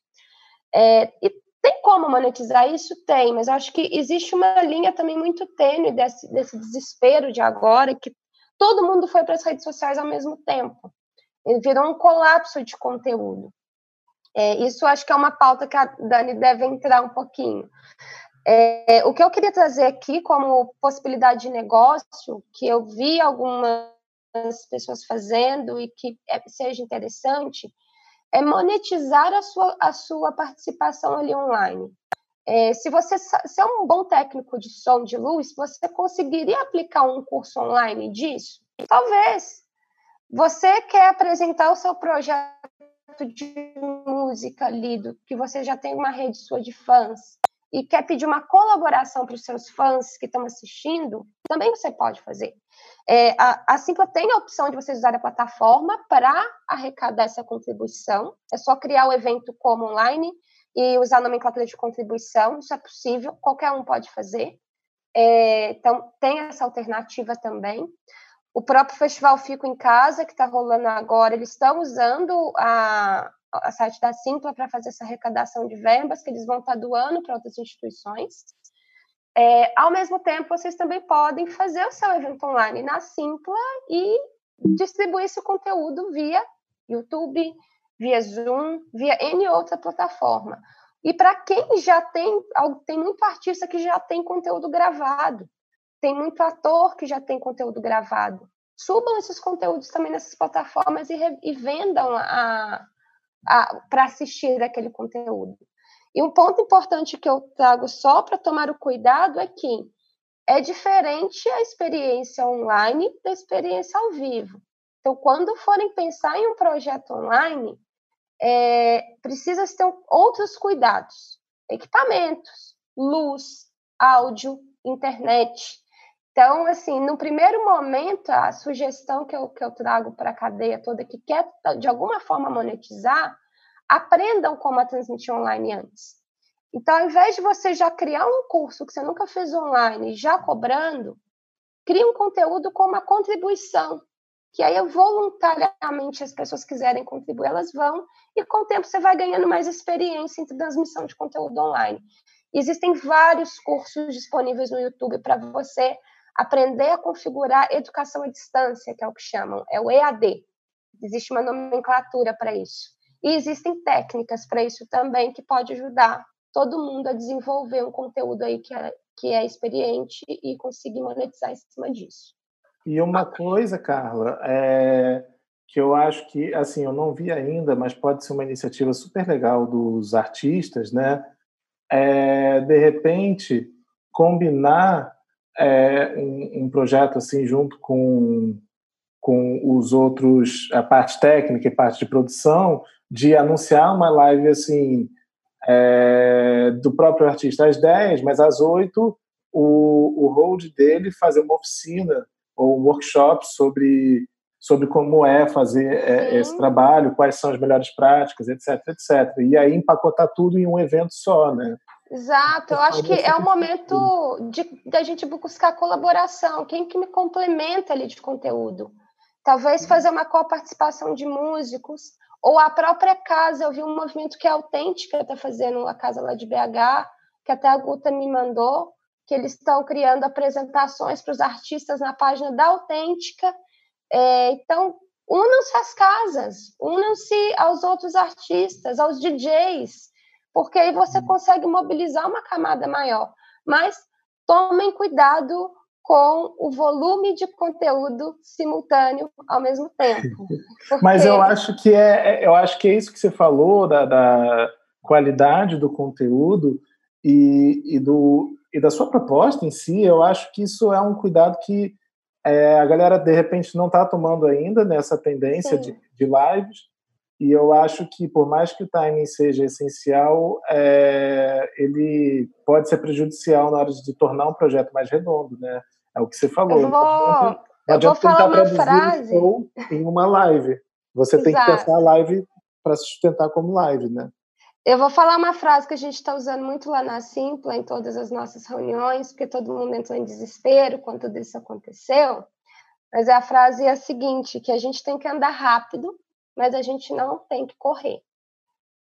É, e tem como monetizar isso? Tem, mas eu acho que existe uma linha também muito tênue desse, desse desespero de agora, que todo mundo foi para as redes sociais ao mesmo tempo. Ele virou um colapso de conteúdo. É, isso acho que é uma pauta que a Dani deve entrar um pouquinho. É, o que eu queria trazer aqui como possibilidade de negócio, que eu vi algumas pessoas fazendo e que é, seja interessante, é monetizar a sua, a sua participação ali online. É, se você se é um bom técnico de som de luz, você conseguiria aplicar um curso online disso? Talvez. Você quer apresentar o seu projeto de música lido, que você já tem uma rede sua de fãs e quer pedir uma colaboração para os seus fãs que estão assistindo, também você pode fazer. É, a, a Simpla tem a opção de vocês usarem a plataforma para arrecadar essa contribuição. É só criar o evento como online e usar a nomenclatura de contribuição. Isso é possível, qualquer um pode fazer. É, então, tem essa alternativa também. O próprio Festival Fico em Casa, que está rolando agora, eles estão usando a, a site da Simpla para fazer essa arrecadação de verbas que eles vão estar tá doando para outras instituições. É, ao mesmo tempo, vocês também podem fazer o seu evento online na Simpla e distribuir esse conteúdo via YouTube, via Zoom, via N outra plataforma. E para quem já tem, tem muito artista que já tem conteúdo gravado, tem muito ator que já tem conteúdo gravado. Subam esses conteúdos também nessas plataformas e, e vendam a, para assistir aquele conteúdo. E um ponto importante que eu trago só para tomar o cuidado é que é diferente a experiência online da experiência ao vivo. Então, quando forem pensar em um projeto online, é, precisa ter outros cuidados: equipamentos, luz, áudio, internet. Então, assim, no primeiro momento, a sugestão que eu, que eu trago para a cadeia toda que quer, de alguma forma, monetizar, aprendam como a transmitir online antes. Então, ao invés de você já criar um curso que você nunca fez online, já cobrando, crie um conteúdo com uma contribuição, que aí voluntariamente as pessoas quiserem contribuir, elas vão, e com o tempo você vai ganhando mais experiência em transmissão de conteúdo online. Existem vários cursos disponíveis no YouTube para você aprender a configurar educação à distância, que é o que chamam, é o EAD. Existe uma nomenclatura para isso. E existem técnicas para isso também que pode ajudar todo mundo a desenvolver um conteúdo aí que é, que é experiente e conseguir monetizar em cima disso. E uma coisa, Carla, é que eu acho que, assim, eu não vi ainda, mas pode ser uma iniciativa super legal dos artistas, né? É, de repente, combinar é, um, um, projeto assim junto com, com os outros, a parte técnica e parte de produção, de anunciar uma live assim é, do próprio artista às 10, mas às 8 o, o hold dele fazer uma oficina ou um workshop sobre, sobre como é fazer é, esse trabalho, quais são as melhores práticas, etc, etc. E aí empacotar tudo em um evento só, né? Exato, eu acho que é o momento de da gente buscar colaboração, quem que me complementa ali de conteúdo. Talvez fazer uma coparticipação de músicos, ou a própria casa, eu vi um movimento que é autêntica, está fazendo a casa lá de BH, que até a Guta me mandou, que eles estão criando apresentações para os artistas na página da Autêntica. É, então, unam-se às casas, unam-se aos outros artistas, aos DJs, porque aí você consegue mobilizar uma camada maior. Mas tomem cuidado com o volume de conteúdo simultâneo ao mesmo tempo. Porque... Mas eu acho que é, é, eu acho que é isso que você falou da, da qualidade do conteúdo e, e, do, e da sua proposta em si. Eu acho que isso é um cuidado que é, a galera de repente não está tomando ainda nessa tendência de, de lives e eu acho que, por mais que o timing seja essencial, é, ele pode ser prejudicial na hora de tornar um projeto mais redondo, né? É o que você falou. Eu vou, não eu vou falar uma frase. em uma live. Você Exato. tem que pensar a live para se sustentar como live, né? Eu vou falar uma frase que a gente está usando muito lá na Simpla, em todas as nossas reuniões, porque todo mundo entrou em desespero quando tudo isso aconteceu. Mas a frase é a seguinte, que a gente tem que andar rápido mas a gente não tem que correr,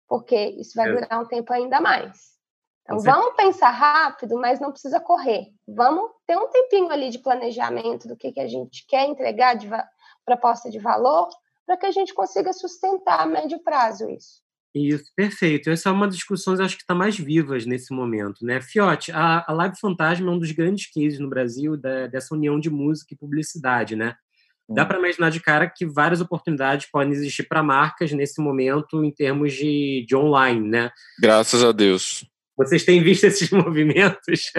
porque isso vai durar um tempo ainda mais. Então, vamos pensar rápido, mas não precisa correr. Vamos ter um tempinho ali de planejamento do que, que a gente quer entregar de proposta de valor, para que a gente consiga sustentar a médio prazo isso. Isso, perfeito. Essa é uma das discussões, acho que está mais vivas nesse momento, né? Fiote, a, a Live Fantasma é um dos grandes cases no Brasil da, dessa união de música e publicidade, né? Dá para imaginar de cara que várias oportunidades podem existir para marcas nesse momento em termos de, de online, né? Graças a Deus. Vocês têm visto esses movimentos?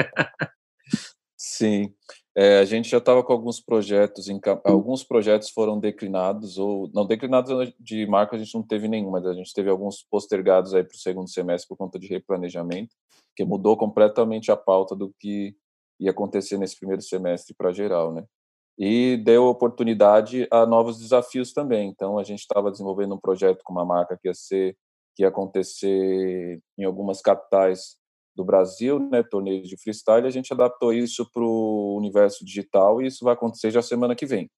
Sim. É, a gente já estava com alguns projetos, em, alguns projetos foram declinados, ou não declinados de marca a gente não teve nenhum, mas a gente teve alguns postergados aí para o segundo semestre por conta de replanejamento, que mudou completamente a pauta do que ia acontecer nesse primeiro semestre para geral, né? E deu oportunidade a novos desafios também. Então a gente estava desenvolvendo um projeto com uma marca que ia ser que ia acontecer em algumas capitais do Brasil, né, torneios de freestyle, a gente adaptou isso para o universo digital e isso vai acontecer já semana que vem,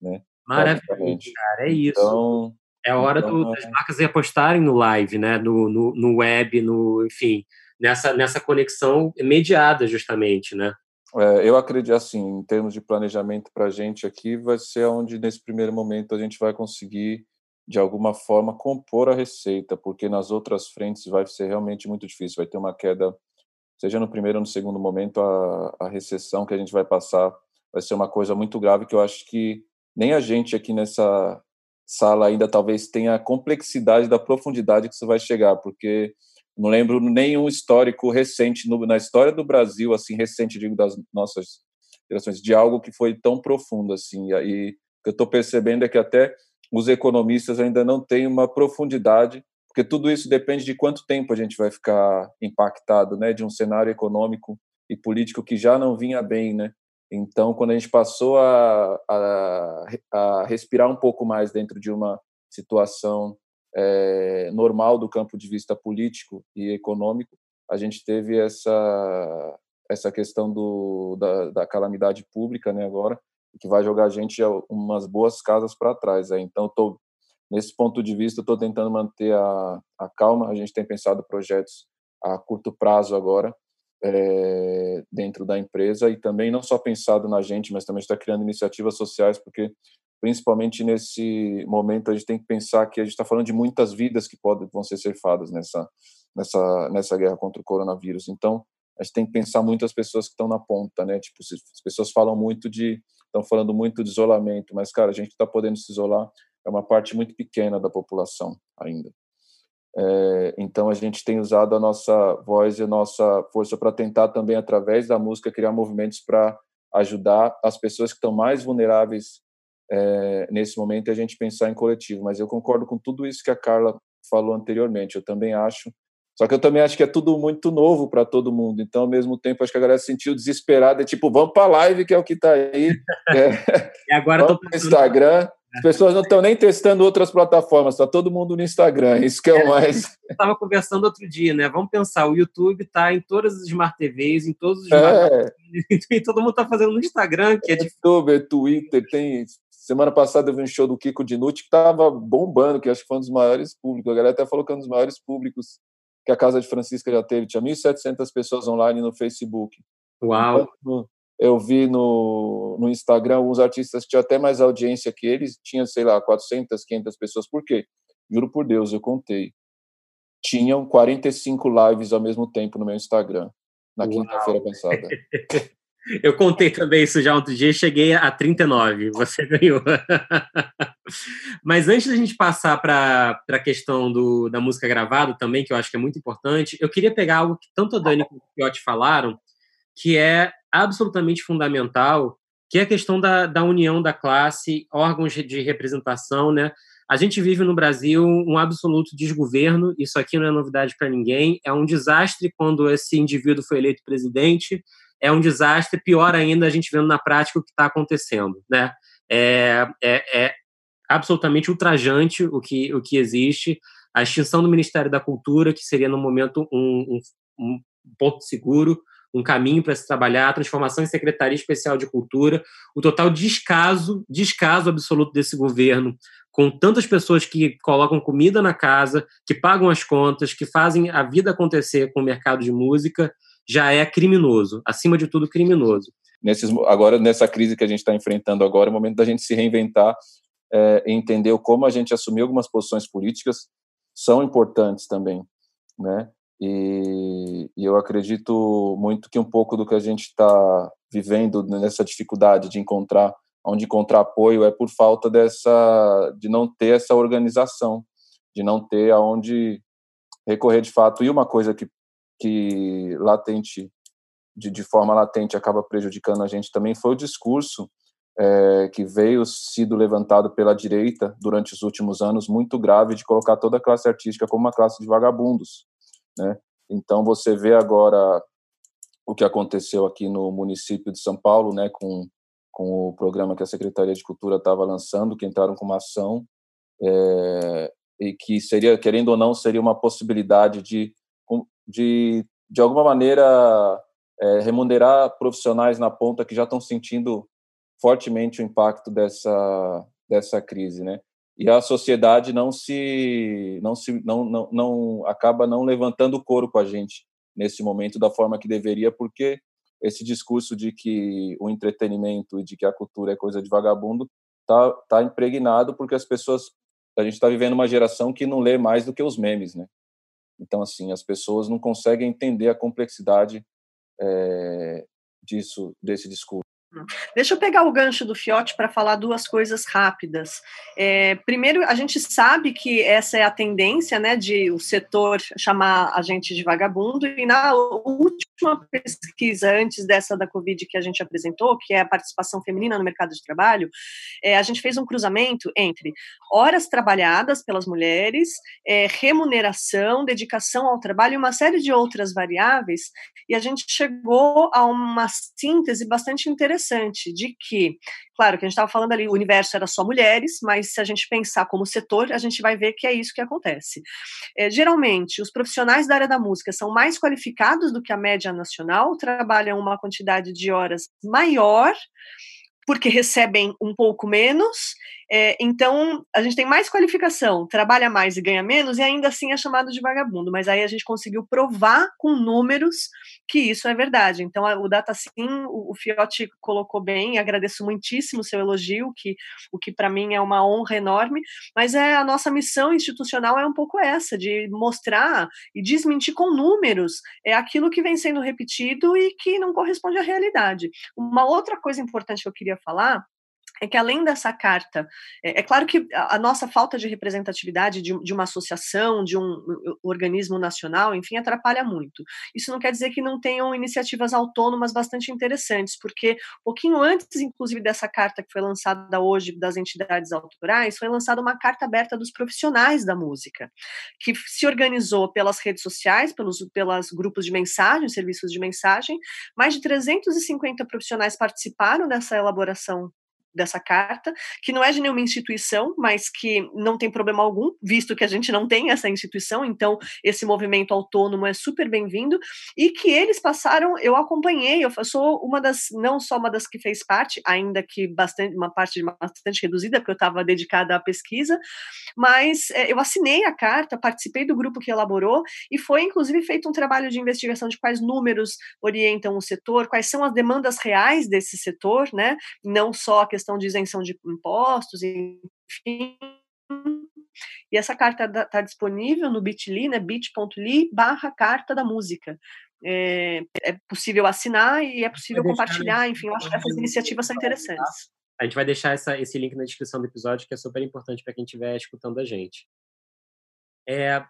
né? Maravilha, cara, é isso. Então, é hora então, do, das marcas apostarem no live, né, no, no, no web, no, enfim, nessa nessa conexão mediada justamente, né? É, eu acredito assim, em termos de planejamento para a gente aqui, vai ser onde nesse primeiro momento a gente vai conseguir de alguma forma compor a receita, porque nas outras frentes vai ser realmente muito difícil, vai ter uma queda, seja no primeiro ou no segundo momento, a, a recessão que a gente vai passar vai ser uma coisa muito grave que eu acho que nem a gente aqui nessa sala ainda talvez tenha a complexidade da profundidade que isso vai chegar, porque não lembro nenhum histórico recente no, na história do Brasil, assim, recente, digo, das nossas gerações, de algo que foi tão profundo, assim. E o que eu estou percebendo é que até os economistas ainda não têm uma profundidade, porque tudo isso depende de quanto tempo a gente vai ficar impactado, né, de um cenário econômico e político que já não vinha bem, né. Então, quando a gente passou a, a, a respirar um pouco mais dentro de uma situação é, normal do campo de vista político e econômico, a gente teve essa essa questão do, da, da calamidade pública, né, agora, que vai jogar a gente umas boas casas para trás. Aí. Então, tô, nesse ponto de vista, estou tentando manter a, a calma. A gente tem pensado projetos a curto prazo agora, é, dentro da empresa, e também não só pensado na gente, mas também está criando iniciativas sociais, porque principalmente nesse momento a gente tem que pensar que a gente está falando de muitas vidas que podem vão ser cefadas nessa nessa nessa guerra contra o coronavírus. Então a gente tem que pensar muito as pessoas que estão na ponta, né? Tipo, as pessoas falam muito de estão falando muito de isolamento, mas cara, a gente está podendo se isolar é uma parte muito pequena da população ainda. É, então a gente tem usado a nossa voz e a nossa força para tentar também através da música criar movimentos para ajudar as pessoas que estão mais vulneráveis é, nesse momento e a gente pensar em coletivo. Mas eu concordo com tudo isso que a Carla falou anteriormente. Eu também acho só que eu também acho que é tudo muito novo para todo mundo. Então, ao mesmo tempo, acho que a galera se sentiu desesperada, tipo, vamos para a live, que é o que está aí. É. E agora vamos para o Instagram. As pessoas não estão nem testando outras plataformas, está todo mundo no Instagram, isso que é o mais. Eu estava conversando outro dia, né? Vamos pensar, o YouTube está em todas as Smart TVs, em todos os Smart é. e todo mundo está fazendo no Instagram, que é difícil. YouTube, Twitter, tem. Semana passada eu vi um show do Kiko Dinucci que estava bombando, que acho que foi um dos maiores públicos. A galera até falou que é um dos maiores públicos que a Casa de Francisca já teve, tinha 1.700 pessoas online no Facebook. Uau! Eu vi no, no Instagram alguns artistas que tinham até mais audiência que eles, tinha, sei lá, 400, 500 pessoas. Por quê? Juro por Deus, eu contei. Tinham 45 lives ao mesmo tempo no meu Instagram, na quinta-feira passada. Eu contei também isso já outro dia cheguei a 39. Você ganhou. Mas antes da gente passar para a questão do, da música gravada também, que eu acho que é muito importante, eu queria pegar algo que tanto a Dani quanto o Piotti falaram, que é absolutamente fundamental, que é a questão da, da união da classe, órgãos de representação, né? A gente vive no Brasil um absoluto desgoverno, isso aqui não é novidade para ninguém, é um desastre quando esse indivíduo foi eleito presidente, é um desastre, pior ainda a gente vendo na prática o que está acontecendo, né? É, é, é, absolutamente ultrajante o que, o que existe, a extinção do Ministério da Cultura, que seria no momento um, um, um ponto seguro, um caminho para se trabalhar, a transformação em Secretaria Especial de Cultura, o total descaso, descaso absoluto desse governo, com tantas pessoas que colocam comida na casa, que pagam as contas, que fazem a vida acontecer com o mercado de música, já é criminoso, acima de tudo criminoso. Nesses, agora, nessa crise que a gente está enfrentando agora, é o momento da gente se reinventar é, e entender como a gente assumiu algumas posições políticas são importantes também, né? E, e eu acredito muito que um pouco do que a gente está vivendo nessa dificuldade de encontrar onde encontrar apoio é por falta dessa de não ter essa organização, de não ter aonde recorrer de fato. E uma coisa que que latente, de, de forma latente, acaba prejudicando a gente também foi o discurso é, que veio sido levantado pela direita durante os últimos anos, muito grave, de colocar toda a classe artística como uma classe de vagabundos. Né? Então, você vê agora o que aconteceu aqui no município de São Paulo, né, com, com o programa que a Secretaria de Cultura estava lançando, que entraram com uma ação, é, e que seria, querendo ou não, seria uma possibilidade de de, de alguma maneira, é, remunerar profissionais na ponta que já estão sentindo fortemente o impacto dessa, dessa crise, né? E a sociedade não se, não se, não, não, não acaba não levantando o couro com a gente nesse momento da forma que deveria, porque esse discurso de que o entretenimento e de que a cultura é coisa de vagabundo tá, tá impregnado porque as pessoas a gente está vivendo uma geração que não lê mais do que os memes, né? Então, assim, as pessoas não conseguem entender a complexidade é, disso, desse discurso. Deixa eu pegar o gancho do Fiote para falar duas coisas rápidas. É, primeiro, a gente sabe que essa é a tendência, né, de o setor chamar a gente de vagabundo, e na última pesquisa antes dessa da Covid que a gente apresentou, que é a participação feminina no mercado de trabalho, é, a gente fez um cruzamento entre horas trabalhadas pelas mulheres, é, remuneração, dedicação ao trabalho e uma série de outras variáveis, e a gente chegou a uma síntese bastante interessante interessante de que, claro, que a gente estava falando ali, o universo era só mulheres, mas se a gente pensar como setor, a gente vai ver que é isso que acontece. É, geralmente, os profissionais da área da música são mais qualificados do que a média nacional, trabalham uma quantidade de horas maior, porque recebem um pouco menos é, então, a gente tem mais qualificação, trabalha mais e ganha menos, e ainda assim é chamado de vagabundo. Mas aí a gente conseguiu provar com números que isso é verdade. Então, o DataSim, o, o Fiotti colocou bem, agradeço muitíssimo o seu elogio, que, o que para mim é uma honra enorme, mas é a nossa missão institucional é um pouco essa, de mostrar e desmentir com números é aquilo que vem sendo repetido e que não corresponde à realidade. Uma outra coisa importante que eu queria falar é que além dessa carta, é, é, claro que a, nossa falta de representatividade de, de, uma associação, de um organismo nacional, enfim, atrapalha muito. Isso não quer dizer que não tenham iniciativas autônomas bastante interessantes, porque pouquinho antes, inclusive, dessa carta que foi lançada hoje das entidades autorais, foi lançada uma carta aberta dos profissionais da música, que se organizou pelas redes sociais, pelos pelas grupos de mensagem, serviços de mensagem, mais de 350 profissionais participaram dessa elaboração dessa carta, que não é de nenhuma instituição, mas que não tem problema algum, visto que a gente não tem essa instituição, então esse movimento autônomo é super bem-vindo, e que eles passaram, eu acompanhei, eu sou uma das, não só uma das que fez parte, ainda que bastante, uma parte bastante reduzida, porque eu estava dedicada à pesquisa, mas é, eu assinei a carta, participei do grupo que elaborou, e foi inclusive feito um trabalho de investigação de quais números orientam o setor, quais são as demandas reais desse setor, né, não só a questão de isenção de impostos, enfim. E essa carta está disponível no bit.ly, né, bit.ly barra carta da música. É, é, possível assinar e é possível compartilhar, enfim, eu acho que essas iniciativas são interessantes. A gente vai deixar essa, esse link na descrição do episódio, que é super importante para quem estiver escutando a gente. É,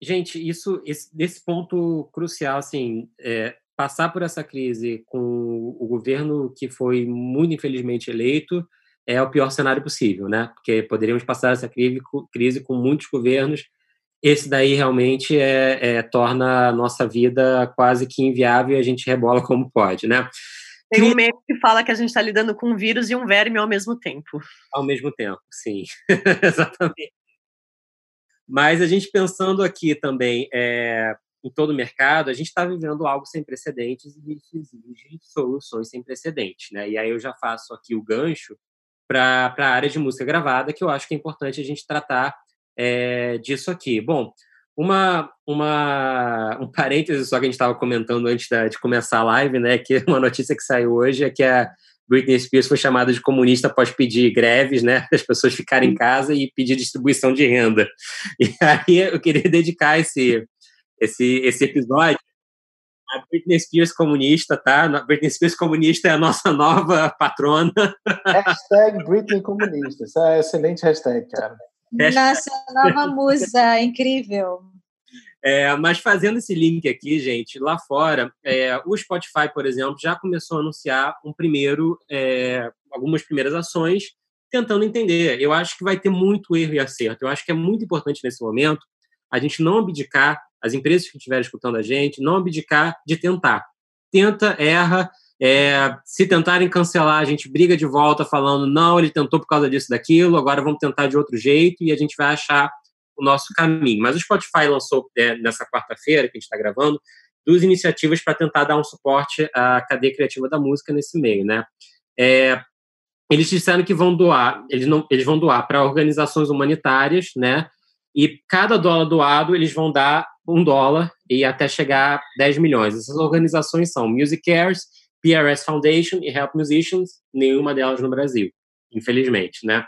gente, isso, esse, nesse ponto crucial, assim, é, passar por essa crise com o governo que foi muito infelizmente eleito é o pior cenário possível, né? Porque poderíamos passar essa crise com muitos governos. Esse daí realmente é, é, torna a nossa vida quase que inviável e a gente rebola como pode, né? Tem um meme que fala que a gente está lidando com um vírus e um verme ao mesmo tempo. Ao mesmo tempo, sim. Exatamente. Mas a gente pensando aqui também, é, em todo o mercado, a gente está vivendo algo sem precedentes e isso exige soluções sem precedentes. Né? E aí eu já faço aqui o gancho para a área de música gravada, que eu acho que é importante a gente tratar é, disso aqui. Bom, uma, uma, um parêntese só que a gente estava comentando antes da, de começar a live, né, que uma notícia que saiu hoje é que a Britney Spears foi chamada de comunista após pedir greves, né, as pessoas ficarem em casa e pedir distribuição de renda. E aí eu queria dedicar esse, esse, esse episódio. A Britney Spears comunista, tá? A Britney Spears comunista é a nossa nova patrona. Hashtag Britney comunista. Isso é excelente hashtag, cara. Nossa, nova musa, incrível. É, mas fazendo esse link aqui, gente, lá fora, é, o Spotify, por exemplo, já começou a anunciar um primeiro, é, algumas primeiras ações, tentando entender. Eu acho que vai ter muito erro e acerto. Eu acho que é muito importante nesse momento a gente não abdicar as empresas que estiverem escutando a gente, não abdicar de tentar. Tenta, erra. É, se tentarem cancelar, a gente briga de volta falando, não, ele tentou por causa disso, daquilo, agora vamos tentar de outro jeito e a gente vai achar o nosso caminho. Mas o Spotify lançou é, nessa quarta-feira, que a gente está gravando, duas iniciativas para tentar dar um suporte à cadeia criativa da música nesse meio, né? É, eles disseram que vão doar, eles, não, eles vão doar para organizações humanitárias, né? E cada dólar doado, eles vão dar um dólar e até chegar a 10 milhões. Essas organizações são Music Cares, PRS Foundation e Help Musicians, nenhuma delas no Brasil, infelizmente, né?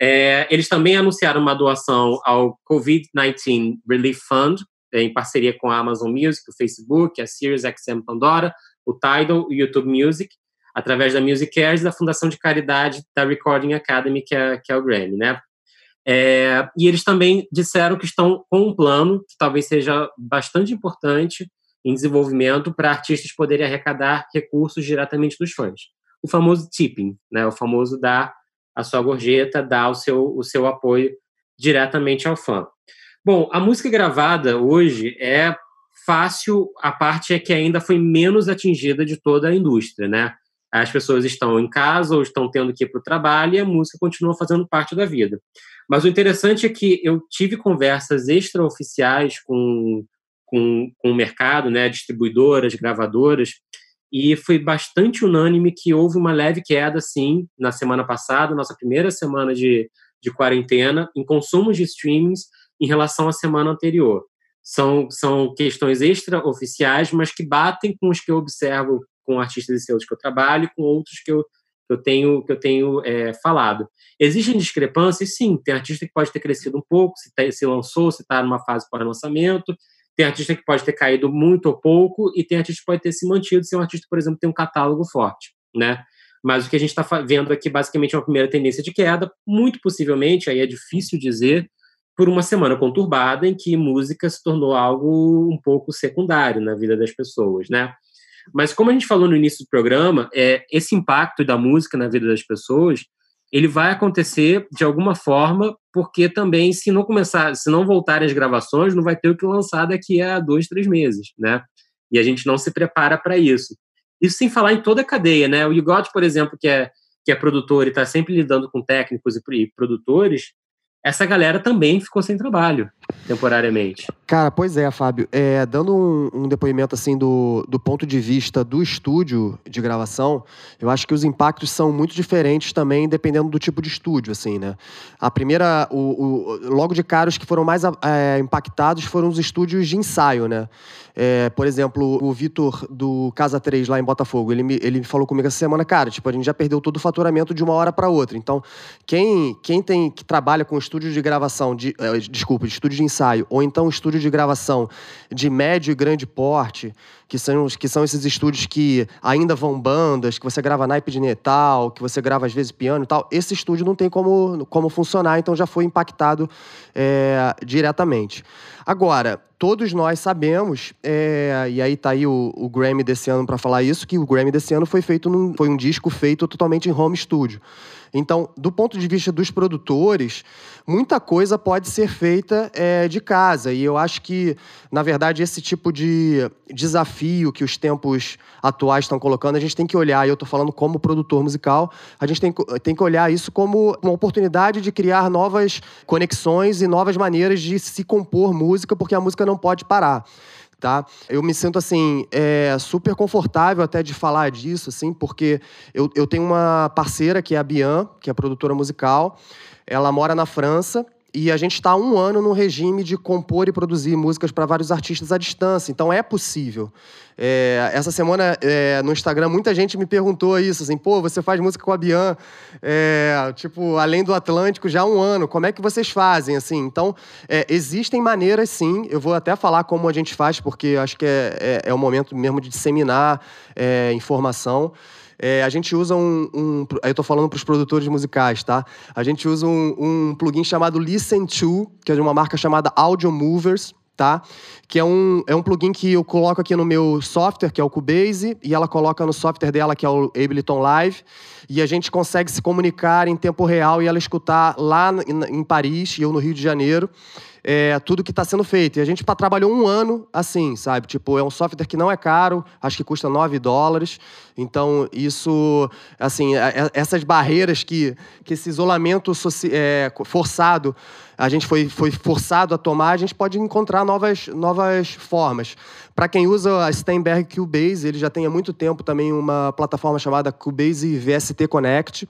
É, eles também anunciaram uma doação ao COVID-19 Relief Fund, em parceria com a Amazon Music, o Facebook, a SiriusXM Pandora, o Tidal, o YouTube Music, através da Music Cares e da Fundação de Caridade da Recording Academy, que é, que é o Grammy, né? É, e eles também disseram que estão com um plano que talvez seja bastante importante em desenvolvimento para artistas poderem arrecadar recursos diretamente dos fãs. O famoso tipping, né? o famoso dar a sua gorjeta, dar o seu, o seu apoio diretamente ao fã. Bom, a música gravada hoje é fácil, a parte é que ainda foi menos atingida de toda a indústria, né? As pessoas estão em casa ou estão tendo que ir para o trabalho e a música continua fazendo parte da vida. Mas o interessante é que eu tive conversas extraoficiais com, com, com o mercado, né, distribuidoras, gravadoras, e foi bastante unânime que houve uma leve queda, sim, na semana passada, nossa primeira semana de, de quarentena, em consumos de streamings em relação à semana anterior. São, são questões extraoficiais, mas que batem com os que eu observo com artistas e seus que eu trabalho com outros que eu que eu tenho, que eu tenho é, falado. Existem discrepâncias? Sim, tem artista que pode ter crescido um pouco, se, se lançou, se está numa fase pós-lançamento, tem artista que pode ter caído muito ou pouco, e tem artista que pode ter se mantido se um artista, por exemplo, tem um catálogo forte, né? Mas o que a gente está vendo aqui basicamente é uma primeira tendência de queda, muito possivelmente, aí é difícil dizer, por uma semana conturbada em que música se tornou algo um pouco secundário na vida das pessoas, né? Mas como a gente falou no início do programa, é, esse impacto da música na vida das pessoas, ele vai acontecer de alguma forma, porque também se não começar, se não voltarem as gravações, não vai ter o que lançar daqui a dois, três meses, né? E a gente não se prepara para isso. Isso sem falar em toda a cadeia, né? O Yugot, por exemplo, que é que é produtor e está sempre lidando com técnicos e produtores, essa galera também ficou sem trabalho temporariamente. Cara, pois é, Fábio. É, dando um, um, depoimento assim do, do ponto de vista do estúdio de gravação, eu acho que os impactos são muito diferentes também, dependendo do tipo de estúdio, assim, né? A primeira, o, o logo de cara, os que foram mais é, impactados foram os estúdios de ensaio, né? É, por exemplo, o Vitor do Casa 3 lá em Botafogo, ele me, ele falou comigo essa semana, cara, tipo, a gente já perdeu todo o faturamento de uma hora para outra. Então, quem, quem tem que trabalha com estúdio de gravação, de, é, desculpa, de estúdio de ensaio, ou então estúdio de gravação de médio e grande porte, que são, que são esses estúdios que ainda vão bandas, que você grava naipe de metal, que você grava às vezes piano e tal, esse estúdio não tem como, como funcionar, então já foi impactado é, diretamente. Agora, todos nós sabemos, é, e aí tá aí o, o Grammy desse ano para falar isso, que o Grammy desse ano foi feito num, foi um disco feito totalmente em home studio. Então, do ponto de vista dos produtores, muita coisa pode ser feita é, de casa. E eu acho que, na verdade, esse tipo de desafio que os tempos atuais estão colocando, a gente tem que olhar, e eu estou falando como produtor musical, a gente tem, tem que olhar isso como uma oportunidade de criar novas conexões e novas maneiras de se compor música, porque a música não pode parar tá? Eu me sinto, assim, é, super confortável até de falar disso, assim, porque eu, eu tenho uma parceira que é a Bian, que é produtora musical, ela mora na França, e a gente está um ano no regime de compor e produzir músicas para vários artistas à distância. Então é possível. É, essa semana é, no Instagram muita gente me perguntou isso, assim, pô, você faz música com a Bian, é, tipo, além do Atlântico já há um ano, como é que vocês fazem, assim? Então, é, existem maneiras, sim, eu vou até falar como a gente faz, porque acho que é, é, é o momento mesmo de disseminar é, informação. É, a gente usa um, um eu estou falando para os produtores musicais, tá? A gente usa um, um plugin chamado Listen To, que é de uma marca chamada Audio Movers, tá? Que é um, é um plugin que eu coloco aqui no meu software, que é o Cubase, e ela coloca no software dela, que é o Ableton Live, e a gente consegue se comunicar em tempo real e ela escutar lá em Paris e eu no Rio de Janeiro é, tudo que está sendo feito. E a gente trabalhou um ano assim, sabe? Tipo, é um software que não é caro, acho que custa 9 dólares. Então, isso, assim, é, é, essas barreiras que, que esse isolamento é, forçado, a gente foi, foi forçado a tomar, a gente pode encontrar novas, novas formas. Para quem usa a Steinberg Cubase, ele já tem há muito tempo também uma plataforma chamada Cubase VST Connect,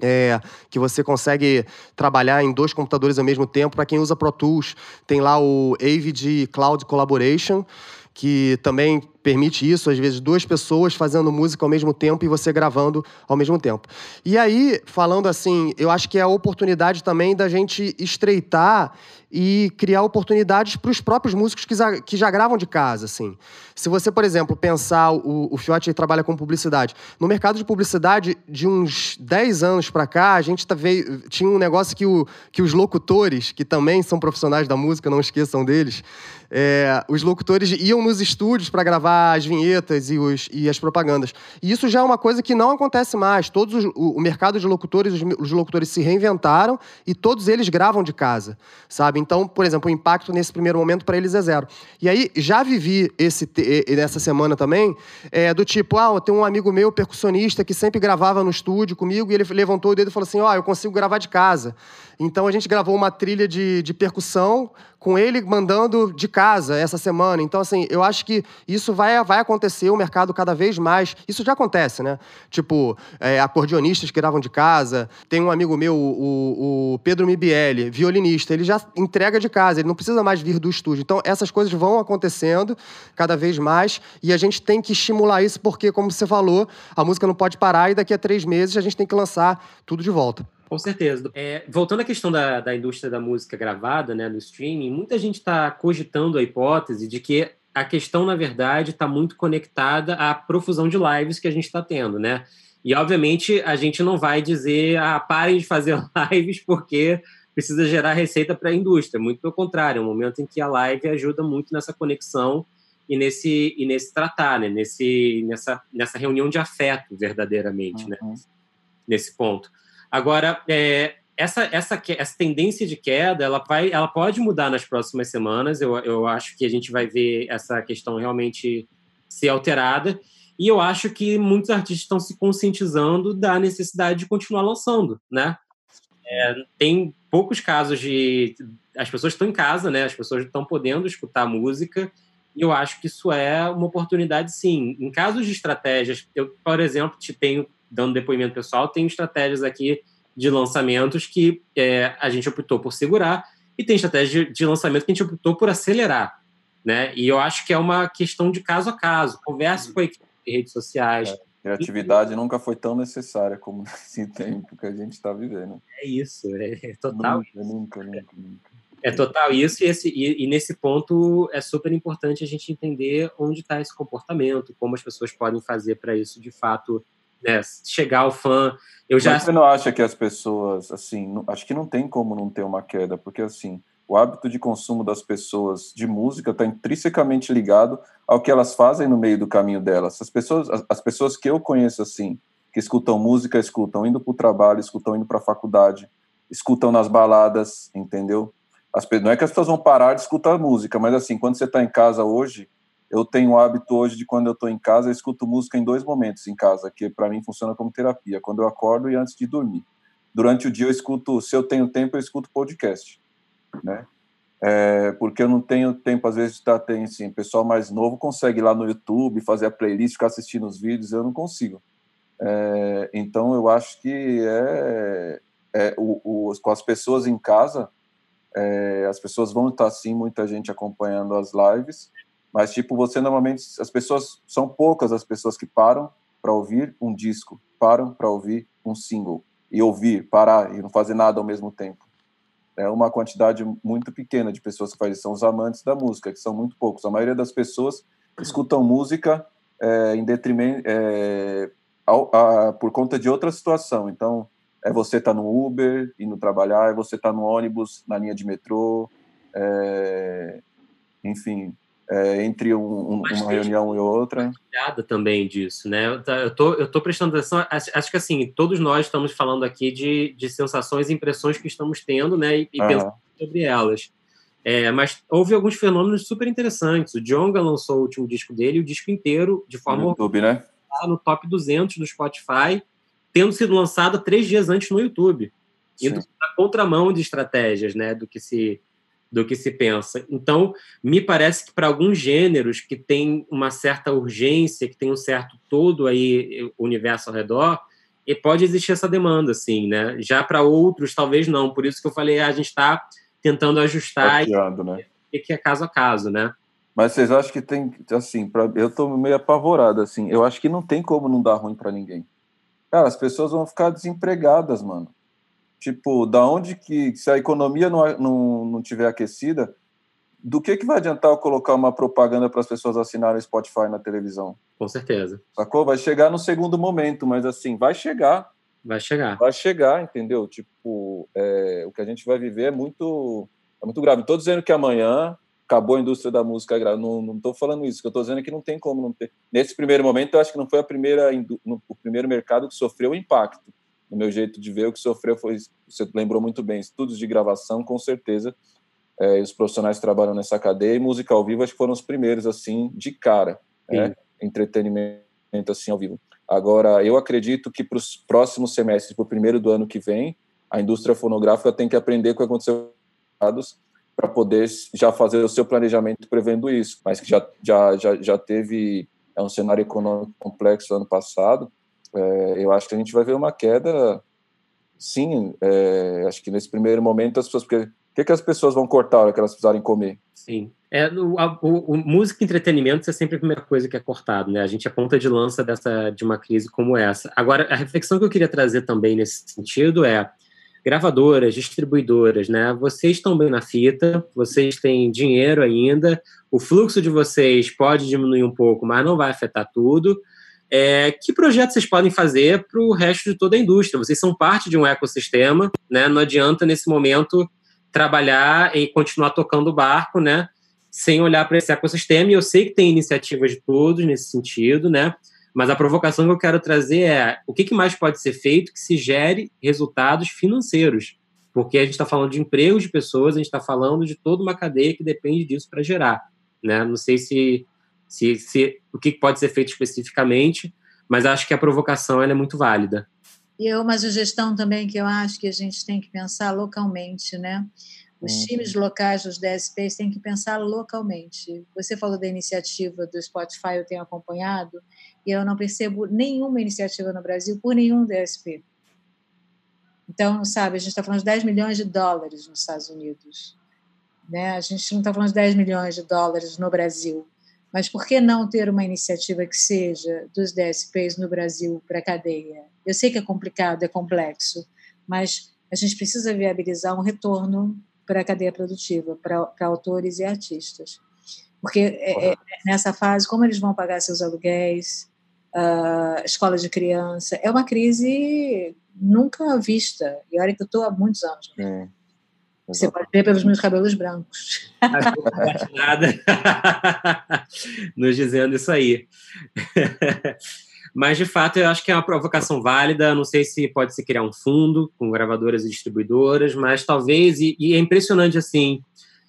é, que você consegue trabalhar em dois computadores ao mesmo tempo. Para quem usa Pro Tools, tem lá o Avid Cloud Collaboration, que também permite isso, às vezes duas pessoas fazendo música ao mesmo tempo e você gravando ao mesmo tempo. E aí, falando assim, eu acho que é a oportunidade também da gente estreitar e criar oportunidades para os próprios músicos que já, que já gravam de casa, assim. Se você, por exemplo, pensar, o, o Fiote trabalha com publicidade. No mercado de publicidade, de uns 10 anos para cá, a gente tá veio, tinha um negócio que, o, que os locutores, que também são profissionais da música, não esqueçam deles, é, os locutores iam nos estúdios para gravar as vinhetas e, os, e as propagandas. E isso já é uma coisa que não acontece mais. Todos os, o, o, mercado de locutores, os, os, locutores se reinventaram e todos eles gravam de casa, sabe? Então, por exemplo, o impacto nesse primeiro momento para eles é zero. E aí, já vivi esse nessa semana também, é, do tipo, ah, tem um amigo meu, percussionista, que sempre gravava no estúdio comigo e ele levantou o dedo e falou assim, ó, oh, eu consigo gravar de casa. Então a gente gravou uma trilha de, de percussão com ele mandando de casa essa semana. Então, assim, eu acho que isso vai, vai acontecer, o mercado cada vez mais. Isso já acontece, né? Tipo, é, acordeonistas que gravam de casa. Tem um amigo meu, o, o Pedro Mibielli, violinista, ele já entrega de casa, ele não precisa mais vir do estúdio. Então, essas coisas vão acontecendo cada vez mais e a gente tem que estimular isso porque, como você falou, a música não pode parar e daqui a três meses a gente tem que lançar tudo de volta. Com certeza. É, voltando à questão da, da indústria da música gravada, né, no streaming, muita gente está cogitando a hipótese de que a questão, na verdade, está muito conectada à profusão de lives que a gente está tendo, né? E, obviamente, a gente não vai dizer, ah, parem de fazer lives porque precisa gerar receita para a indústria. Muito pelo contrário, é um momento em que a live ajuda muito nessa conexão e nesse, e nesse tratar, né? nesse, nessa, nessa reunião de afeto, verdadeiramente, né? uhum. né? nesse ponto. Agora, é, essa, essa, essa tendência de queda, ela, vai, ela pode mudar nas próximas semanas. Eu, eu acho que a gente vai ver essa questão realmente ser alterada. E eu acho que muitos artistas estão se conscientizando da necessidade de continuar lançando, né? É, tem poucos casos de as pessoas estão em casa, né? As pessoas estão podendo escutar música. E eu acho que isso é uma oportunidade, sim. Em casos de estratégias, eu, por exemplo, te tenho dando depoimento pessoal, tenho estratégias aqui de lançamentos que é, a gente optou por segurar e tem estratégia de, de lançamento que a gente optou por acelerar, né? E eu acho que é uma questão de caso a caso. Converse com a equipe de redes sociais. É, criatividade e... nunca foi tão necessária como nesse tempo que a gente está vivendo. É isso, é, é total. Nunca, nunca, nunca, nunca. É total isso, e, esse, e, e, nesse ponto é super importante a gente entender onde está esse comportamento, como as pessoas podem fazer para isso de fato né, chegar ao fã. Eu já... Mas você não acha que as pessoas, assim, não, acho que não tem como não ter uma queda, porque assim, o hábito de consumo das pessoas de música está intrinsecamente ligado ao que elas fazem no meio do caminho delas. As pessoas, as, as pessoas que eu conheço assim, que escutam música, escutam indo para o trabalho, escutam indo para a faculdade, escutam nas baladas, entendeu? As, não é que as pessoas vão parar de escutar música, mas assim, quando você está em casa hoje, eu tenho o hábito hoje de quando eu estou em casa, eu escuto música em dois momentos em casa, que para mim funciona como terapia, quando eu acordo e antes de dormir. Durante o dia eu escuto, se eu tenho tempo, eu escuto podcast, né? É, porque eu não tenho tempo, às vezes, de estar, tem, assim, pessoal mais novo consegue ir lá no YouTube, fazer a playlist, ficar assistindo os vídeos, eu não consigo. É, então, eu acho que é, é o, o, com as pessoas em casa, é, as pessoas vão estar, sim, muita gente acompanhando as lives, mas, tipo, você normalmente, as pessoas, são poucas as pessoas que param para ouvir um disco, param para ouvir um single, e ouvir, parar e não fazer nada ao mesmo tempo. É uma quantidade muito pequena de pessoas que fazem. São os amantes da música, que são muito poucos. A maioria das pessoas escutam música é, em detrimento, é, a, por conta de outra situação. Então, é você tá no Uber, indo trabalhar, é você tá no ônibus, na linha de metrô, é, enfim, é, entre um, um, uma reunião e outra. Cuidado também disso, né? Eu tô, eu tô prestando atenção, acho, acho, que assim, todos nós estamos falando aqui de, de sensações e impressões que estamos tendo, né? E, e uhum. pensando sobre elas. É, mas houve alguns fenômenos super interessantes. O Jonga lançou o último disco dele, o disco inteiro, de forma. No YouTube, né? No top 200 do Spotify, tendo sido lançado três dias antes no YouTube. Indo na contramão de estratégias, né? Do que se do que se pensa. Então, me parece que para alguns gêneros que tem uma certa urgência, que tem um certo todo aí universo ao redor, e pode existir essa demanda, assim, né? Já para outros, talvez não. Por isso que eu falei, ah, a gente está tentando ajustar Tateando, né? e que é caso a caso, né? Mas vocês acham que tem, assim, pra, eu estou meio apavorado, assim, eu acho que não tem como não dar ruim para ninguém. Cara, as pessoas vão ficar desempregadas, mano. Tipo, da onde que, se a economia não, não, não tiver aquecida, do que, que vai adiantar eu colocar uma propaganda para as pessoas assinarem Spotify na televisão? Com certeza. Sacou? Vai chegar no segundo momento, mas assim, vai chegar. Vai chegar. Vai chegar, entendeu? Tipo, é, o que a gente vai viver é muito, é muito grave. Estou dizendo que amanhã acabou a indústria da música grave. Não estou falando isso. que eu estou dizendo é que não tem como não ter. Nesse primeiro momento, eu acho que não foi a primeira, o primeiro mercado que sofreu o impacto no meu jeito de ver, o que sofreu foi, você lembrou muito bem, estudos de gravação, com certeza, é, os profissionais que trabalham nessa cadeia, e música ao vivo, acho que foram os primeiros, assim, de cara, né? entretenimento, assim, ao vivo. Agora, eu acredito que para os próximos semestres, para o primeiro do ano que vem, a indústria fonográfica tem que aprender com o que aconteceu para poder já fazer o seu planejamento prevendo isso, mas que já, já, já, já teve é um cenário econômico complexo ano passado, é, eu acho que a gente vai ver uma queda, sim. É, acho que nesse primeiro momento as pessoas. Porque o que, que as pessoas vão cortar a hora que elas precisarem comer? Sim. É, o, a, o, o, música e entretenimento é sempre a primeira coisa que é cortado, né? A gente é ponta de lança dessa, de uma crise como essa. Agora, a reflexão que eu queria trazer também nesse sentido é gravadoras, distribuidoras, né? Vocês estão bem na fita, vocês têm dinheiro ainda, o fluxo de vocês pode diminuir um pouco, mas não vai afetar tudo. É, que projetos vocês podem fazer para o resto de toda a indústria? Vocês são parte de um ecossistema, né? Não adianta nesse momento trabalhar e continuar tocando o barco, né? Sem olhar para esse ecossistema. E eu sei que tem iniciativas de todos nesse sentido, né? Mas a provocação que eu quero trazer é o que, mais pode ser feito que se gere resultados financeiros? Porque a gente está falando de empregos de pessoas, a gente está falando de toda uma cadeia que depende disso para gerar. Né? Não sei se se, se o que pode ser feito especificamente, mas acho que a provocação é muito válida. E é uma sugestão também que eu acho que a gente tem que pensar localmente, né? Os uhum. times locais dos DSPs têm que pensar localmente. Você falou da iniciativa do Spotify, eu tenho acompanhado, e eu não percebo nenhuma iniciativa no Brasil por nenhum DSP. Então, sabe, a gente está falando de 10 milhões de dólares nos Estados Unidos. Né? A gente não está falando de 10 milhões de dólares no Brasil. Mas por que não ter uma iniciativa que seja dos DSPs no Brasil para a cadeia? Eu sei que é complicado, é complexo, mas a gente precisa viabilizar um retorno para a cadeia produtiva, para, para autores e artistas. Porque é, é, nessa fase, como eles vão pagar seus aluguéis, uh, escola de criança, é uma crise nunca vista. E olha que eu estou há muitos anos. Né? Você pode ver pelos meus cabelos brancos. Nada. Nos dizendo isso aí. Mas, de fato, eu acho que é uma provocação válida. Não sei se pode se criar um fundo com gravadoras e distribuidoras, mas talvez, e, e é impressionante assim,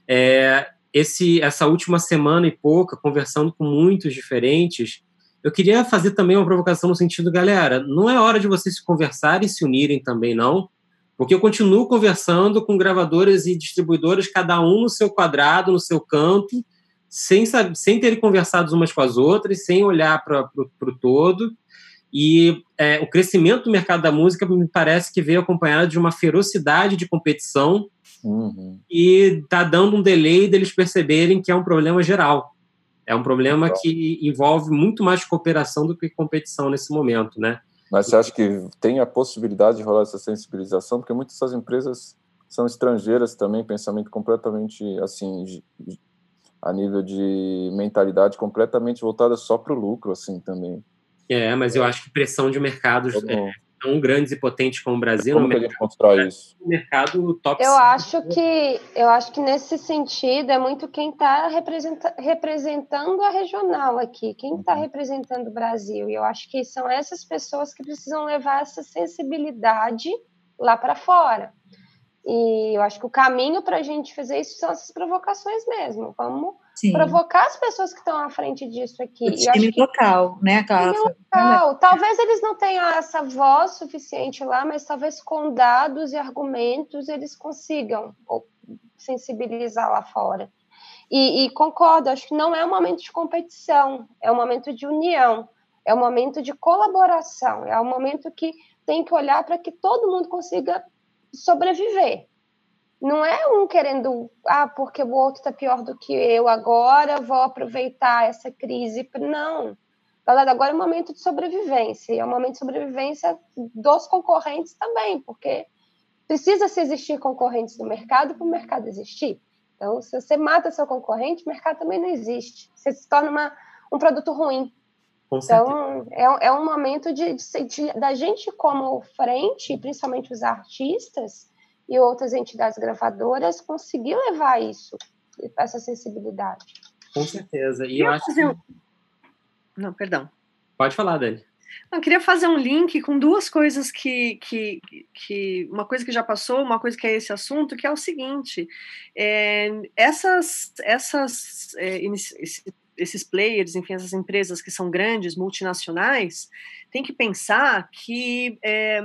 é, esse, essa última semana e pouca, conversando com muitos diferentes, eu queria fazer também uma provocação no sentido, galera, não é hora de vocês se conversarem e se unirem também, não porque eu continuo conversando com gravadoras e distribuidoras, cada um no seu quadrado, no seu canto, sem, sem terem conversado umas com as outras, sem olhar para o todo. E é, o crescimento do mercado da música me parece que veio acompanhado de uma ferocidade de competição uhum. e está dando um delay deles perceberem que é um problema geral. É um problema que envolve muito mais cooperação do que competição nesse momento, né? Mas você acha que tem a possibilidade de rolar essa sensibilização? Porque muitas dessas empresas são estrangeiras também, pensamento completamente assim, a nível de mentalidade completamente voltada só para o lucro, assim também. É, mas eu acho que pressão de mercados é, tão grandes e potentes como o Brasil, como que a gente constrói isso? mercado top. Eu acho que eu acho que nesse sentido é muito quem está representa, representando a regional aqui, quem está uhum. representando o Brasil. E eu acho que são essas pessoas que precisam levar essa sensibilidade lá para fora. E eu acho que o caminho para a gente fazer isso são essas provocações mesmo. Vamos Sim. provocar as pessoas que estão à frente disso aqui. O time local, né, Carla? Time local. Talvez eles não tenham essa voz suficiente lá, mas talvez com dados e argumentos eles consigam sensibilizar lá fora. E, e concordo, acho que não é um momento de competição, é um momento de união, é um momento de colaboração, é um momento que tem que olhar para que todo mundo consiga sobreviver. Não é um querendo, ah, porque o outro está pior do que eu agora, vou aproveitar essa crise. Não. Galera, agora é um momento de sobrevivência, e é um momento de sobrevivência dos concorrentes também, porque precisa se existir concorrentes no mercado para o mercado existir. Então, se você mata seu concorrente, o mercado também não existe. Você se torna uma, um produto ruim. então, é, é um momento de, de, de, da gente como frente, principalmente os artistas, e outras entidades gravadoras conseguir levar isso, essa sensibilidade. Com certeza. E eu, eu acho que... um... Não, perdão. Pode falar, Dani. Eu queria fazer um link com duas coisas que, que, que, uma coisa que já passou, uma coisa que é esse assunto, que é o seguinte: é, essas, essas, é, esses players, enfim, essas empresas que são grandes, multinacionais, tem que pensar que é,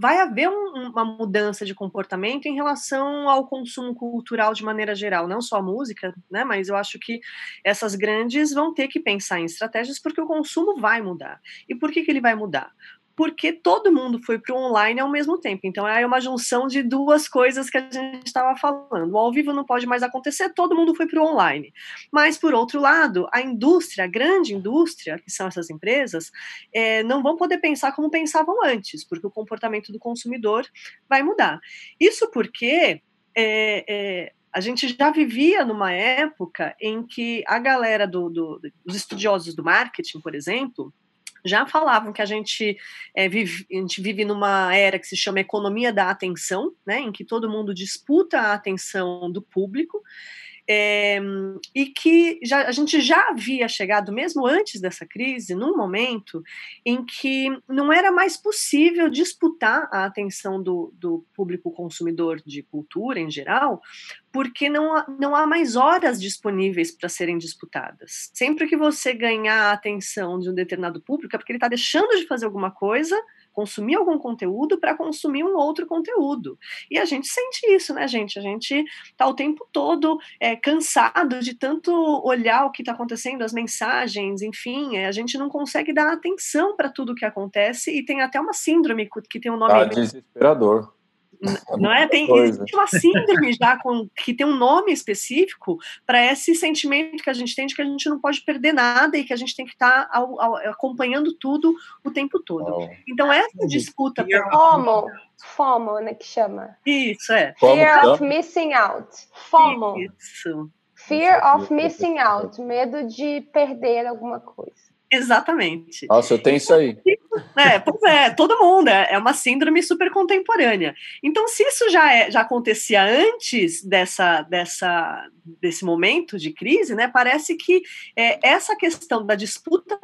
vai haver um, uma mudança de comportamento em relação ao consumo cultural de maneira geral, não só a música, né? Mas eu acho que essas grandes vão ter que pensar em estratégias porque o consumo vai mudar. E por que, que ele vai mudar? Porque todo mundo foi para o online ao mesmo tempo. Então é uma junção de duas coisas que a gente estava falando. O ao vivo não pode mais acontecer, todo mundo foi para o online. Mas, por outro lado, a indústria, a grande indústria, que são essas empresas, é, não vão poder pensar como pensavam antes, porque o comportamento do consumidor vai mudar. Isso porque. É, é, a gente já vivia numa época em que a galera do, do, dos estudiosos do marketing, por exemplo, já falavam que a gente, é, vive, a gente vive numa era que se chama economia da atenção, né, em que todo mundo disputa a atenção do público, é, e que já, a gente já havia chegado, mesmo antes dessa crise, num momento em que não era mais possível disputar a atenção do, do público consumidor de cultura em geral, porque não, não há mais horas disponíveis para serem disputadas. Sempre que você ganhar a atenção de um determinado público, é porque ele está deixando de fazer alguma coisa consumir algum conteúdo para consumir um outro conteúdo. E a gente sente isso, né, gente? A gente está o tempo todo é, cansado de tanto olhar o que está acontecendo, as mensagens, enfim, é, a gente não consegue dar atenção para tudo o que acontece e tem até uma síndrome que tem um nome. Ah, desesperador. Não é? Tem existe uma síndrome já com, que tem um nome específico para esse sentimento que a gente tem de que a gente não pode perder nada e que a gente tem que estar tá acompanhando tudo o tempo todo. Oh. Então, essa disputa. FOMO, FOMO, né? Que chama. Isso, é. Fear of missing out. FOMO. Isso. Fear of missing out. Medo de perder alguma coisa. Exatamente. Nossa, eu tenho isso aí. É, pois é, todo mundo, é, é uma síndrome super contemporânea. Então, se isso já, é, já acontecia antes dessa, dessa, desse momento de crise, né, parece que é, essa questão da disputa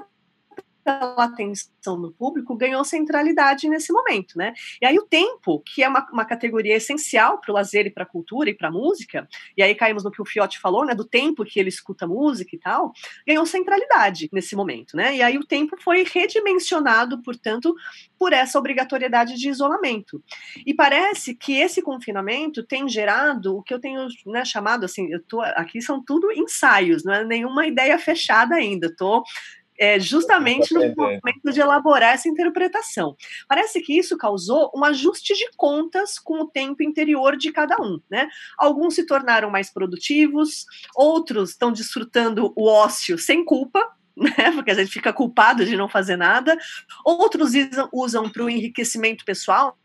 pela atenção do público ganhou centralidade nesse momento, né? E aí o tempo, que é uma, uma categoria essencial para o lazer e para a cultura e para a música, e aí caímos no que o Fiote falou, né? Do tempo que ele escuta música e tal, ganhou centralidade nesse momento, né? E aí o tempo foi redimensionado, portanto, por essa obrigatoriedade de isolamento. E parece que esse confinamento tem gerado o que eu tenho né, chamado assim, eu tô aqui são tudo ensaios, não é nenhuma ideia fechada ainda. Estou é, justamente no momento de elaborar essa interpretação. Parece que isso causou um ajuste de contas com o tempo interior de cada um. Né? Alguns se tornaram mais produtivos, outros estão desfrutando o ócio sem culpa, né? Porque a gente fica culpado de não fazer nada. Outros usam, para o enriquecimento pessoal,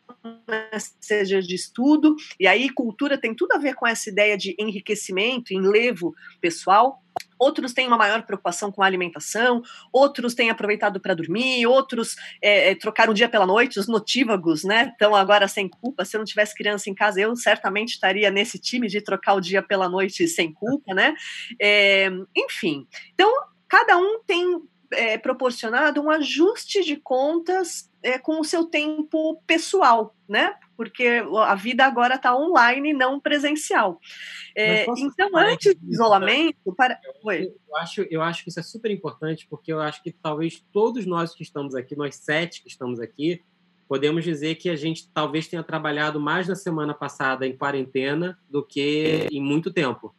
né? seja de estudo, e aí cultura tem tudo a ver com essa ideia de enriquecimento, enlevo pessoal. Outros têm uma maior preocupação com a alimentação, outros têm aproveitado para dormir, outros é, trocaram o dia pela noite, os notívagos, né? Estão agora sem culpa. Se eu não tivesse criança em casa, eu certamente estaria nesse time de trocar o dia pela noite sem culpa, né? É, enfim, então cada um tem é, proporcionado um ajuste de contas é, com o seu tempo pessoal, né? Porque a vida agora está online, não presencial. É, então, antes do isolamento, para... eu, eu, acho, eu acho que isso é super importante, porque eu acho que talvez todos nós que estamos aqui, nós sete que estamos aqui, podemos dizer que a gente talvez tenha trabalhado mais na semana passada em quarentena do que em muito tempo.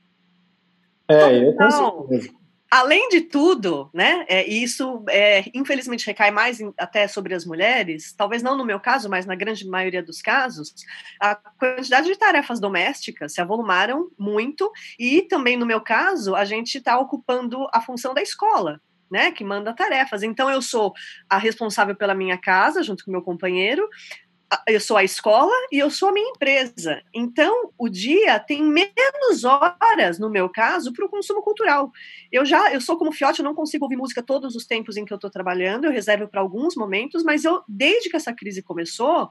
É, eu consigo. Além de tudo, né, é, e isso é, infelizmente recai mais em, até sobre as mulheres, talvez não no meu caso, mas na grande maioria dos casos, a quantidade de tarefas domésticas se avolumaram muito, e também no meu caso, a gente está ocupando a função da escola, né, que manda tarefas. Então eu sou a responsável pela minha casa, junto com meu companheiro, eu sou a escola e eu sou a minha empresa. Então, o dia tem menos horas, no meu caso, para o consumo cultural. Eu já, eu sou como fiote, eu não consigo ouvir música todos os tempos em que eu estou trabalhando, eu reservo para alguns momentos, mas eu, desde que essa crise começou,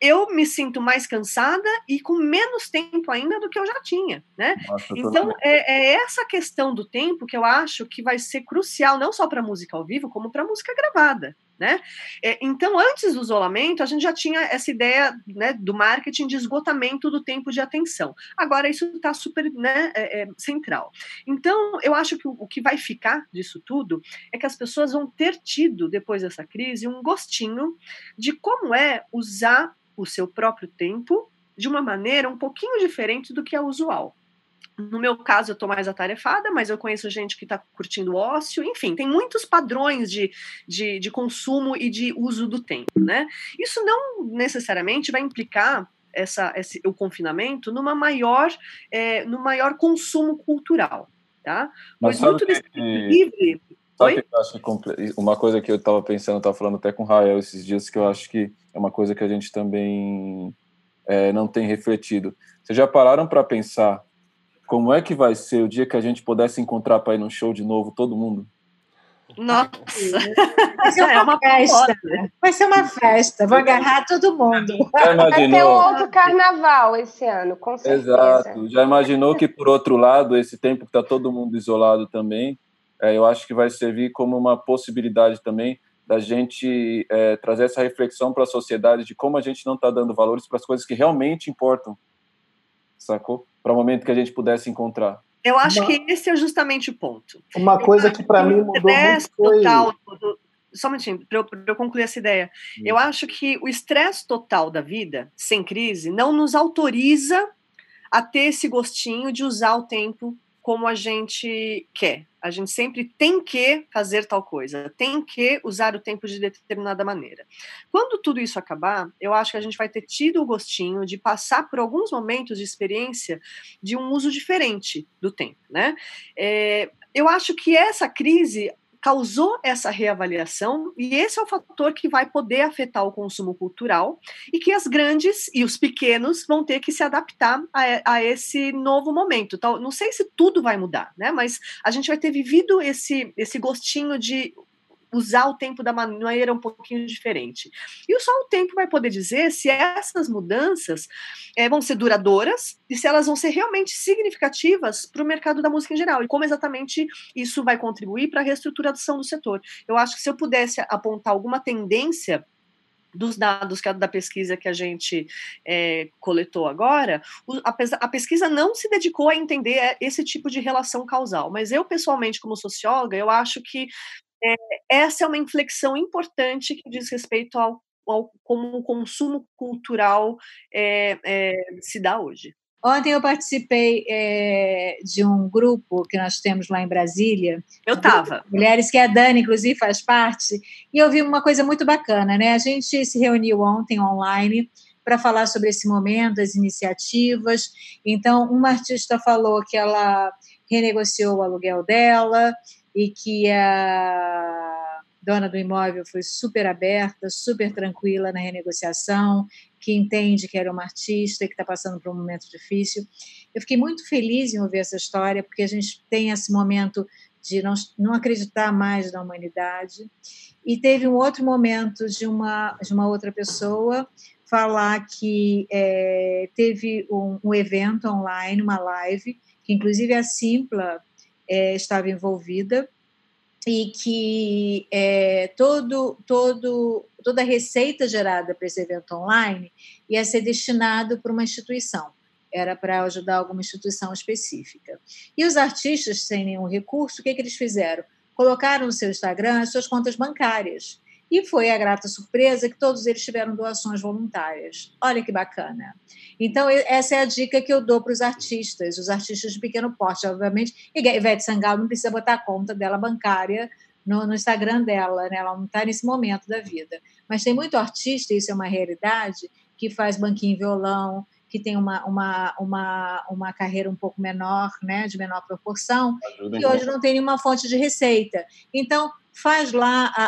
eu me sinto mais cansada e com menos tempo ainda do que eu já tinha, né? Nossa, então é, é, essa questão do tempo que eu acho que vai ser crucial não só para música ao vivo, como para música gravada. Né? É, então, antes do isolamento, a gente já tinha essa ideia né, do marketing de esgotamento do tempo de atenção. Agora, isso está super né, é, é, central. Então, eu acho que o, o, que vai ficar disso tudo é que as pessoas vão ter tido, depois dessa crise, um gostinho de como é usar o seu próprio tempo de uma maneira um pouquinho diferente do que é usual. No meu caso, eu estou mais atarefada, mas eu conheço gente que está curtindo ócio, enfim, tem muitos padrões de, de, de, consumo e de uso do tempo, né? Isso não necessariamente vai implicar essa, esse, o confinamento numa maior, é, no maior consumo cultural, tá? Pois muito desse livre. Sabe que uma coisa que eu estava pensando, estava falando até com o Rael esses dias, que eu acho que é uma coisa que a gente também é, não tem refletido. Vocês já pararam para pensar como é que vai ser o dia que a gente pudesse encontrar para ir num show de novo, todo mundo? Nossa! Vai ser uma, é uma festa. Vai ser uma festa. Vou agarrar todo mundo. Já imaginou? Vai ter um outro carnaval esse ano, com certeza. Exato. Já imaginou que, por outro lado, esse tempo que está todo mundo isolado também, é, eu acho que vai servir como uma possibilidade também da gente é, trazer essa reflexão para a sociedade de como a gente não está dando valores para as coisas que realmente importam, sacou? Para o momento que a gente pudesse encontrar. Eu acho que esse é justamente o ponto. Uma coisa que para mim mudou muito foi... Total do, só um minutinho, para eu, eu, concluir essa ideia. Hum. Eu acho que o estresse total da vida, sem crise, não nos autoriza a ter esse gostinho de usar o tempo como a gente quer. A gente sempre tem que fazer tal coisa, tem que usar o tempo de determinada maneira. Quando tudo isso acabar, eu acho que a gente vai ter tido o gostinho de passar por alguns momentos de experiência de um uso diferente do tempo, né? É, eu acho que essa crise causou essa reavaliação e esse é o fator que vai poder afetar o consumo cultural e que as grandes e os pequenos vão ter que se adaptar a, a esse novo momento. Então, não sei se tudo vai mudar, né? Mas a gente vai ter vivido esse, esse gostinho de usar o tempo da maneira um pouquinho diferente. E só o tempo vai poder dizer se essas mudanças é, vão ser duradouras e se elas vão ser realmente significativas para o mercado da música em geral e como exatamente isso vai contribuir para a reestruturação do setor. Eu acho que se eu pudesse apontar alguma tendência dos dados que, da pesquisa que a gente é, coletou agora, a, a, pesquisa não se dedicou a entender esse tipo de relação causal, mas eu, pessoalmente, como socióloga, eu acho que é, essa é uma inflexão importante que diz respeito ao, ao como o consumo cultural é, é, se dá hoje. Ontem eu participei é, de um grupo que nós temos lá em Brasília. Eu estava. Mulheres, que a Dani, inclusive, faz parte. E eu vi uma coisa muito bacana, né? A gente se reuniu ontem online para falar sobre esse momento, as iniciativas. Então, uma artista falou que ela renegociou o aluguel dela, e que a dona do imóvel foi super aberta, super tranquila na renegociação, que entende que era uma artista e que está passando por um momento difícil. Eu fiquei muito feliz em ouvir essa história, porque a gente tem esse momento de não, não acreditar mais na humanidade. E teve um outro momento de uma, de uma outra pessoa falar que é, teve um, um evento online, uma live, que inclusive a Simpla é, estava envolvida e que é, todo, todo, toda a receita gerada para esse evento online ia ser destinado para uma instituição, era para ajudar alguma instituição específica. E os artistas, sem nenhum recurso, o que, que eles fizeram? Colocaram no seu Instagram as suas contas bancárias. E foi a grata surpresa que todos eles tiveram doações voluntárias. Olha que bacana. Então, essa é a dica que eu dou para os artistas, os artistas de pequeno porte, obviamente. E Ivete Sangalo não precisa botar a conta dela bancária no, no Instagram dela, né? ela não está nesse momento da vida. Mas tem muito artista, isso é uma realidade, que faz banquinho em violão, que tem uma, uma, uma, uma carreira um pouco menor, né, de menor proporção, e hoje não tem nenhuma fonte de receita. Então, faz lá, a,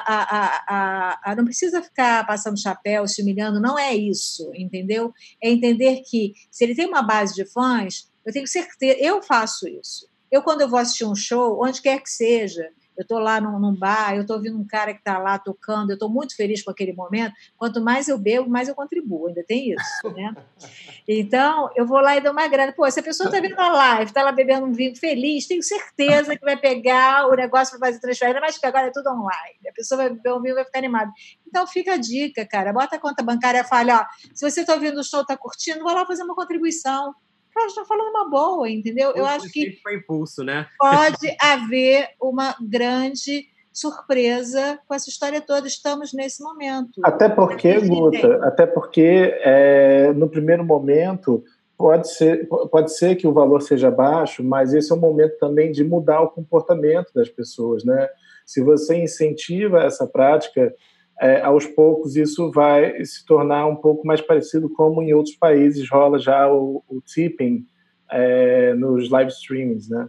a, a, não precisa ficar passando chapéu, se humilhando, não é isso, entendeu? É entender que se ele tem uma base de fãs, eu tenho certeza, eu faço isso. Eu, quando eu vou assistir um show, onde quer que seja, eu estou lá num, num, bar, eu estou ouvindo um cara que está lá tocando, eu estou muito feliz com aquele momento. Quanto mais eu bebo, mais eu contribuo, ainda tem isso, né? Então, eu vou lá e dou uma grana. Pô, se a pessoa está vendo a live, está lá bebendo um vinho feliz, tenho certeza que vai pegar o negócio para fazer transferência, mas que agora é tudo online. A pessoa vai beber um vinho e vai ficar animada. Então, fica a dica, cara. Bota a conta bancária e fala, ó, se você está ouvindo o show, está curtindo, vai lá fazer uma contribuição Cara, estou falando uma boa, entendeu? Eu acho que impulso, né? pode haver uma grande surpresa com essa história toda. Estamos nesse momento. Até porque, Guta, até porque é, no primeiro momento pode ser, pode ser que o valor seja baixo, mas esse é um momento também de mudar o comportamento das pessoas, né? Se você incentiva essa prática, é, aos poucos isso vai se tornar um pouco mais parecido como em outros países rola já o, o tipping é, nos live streamings, né?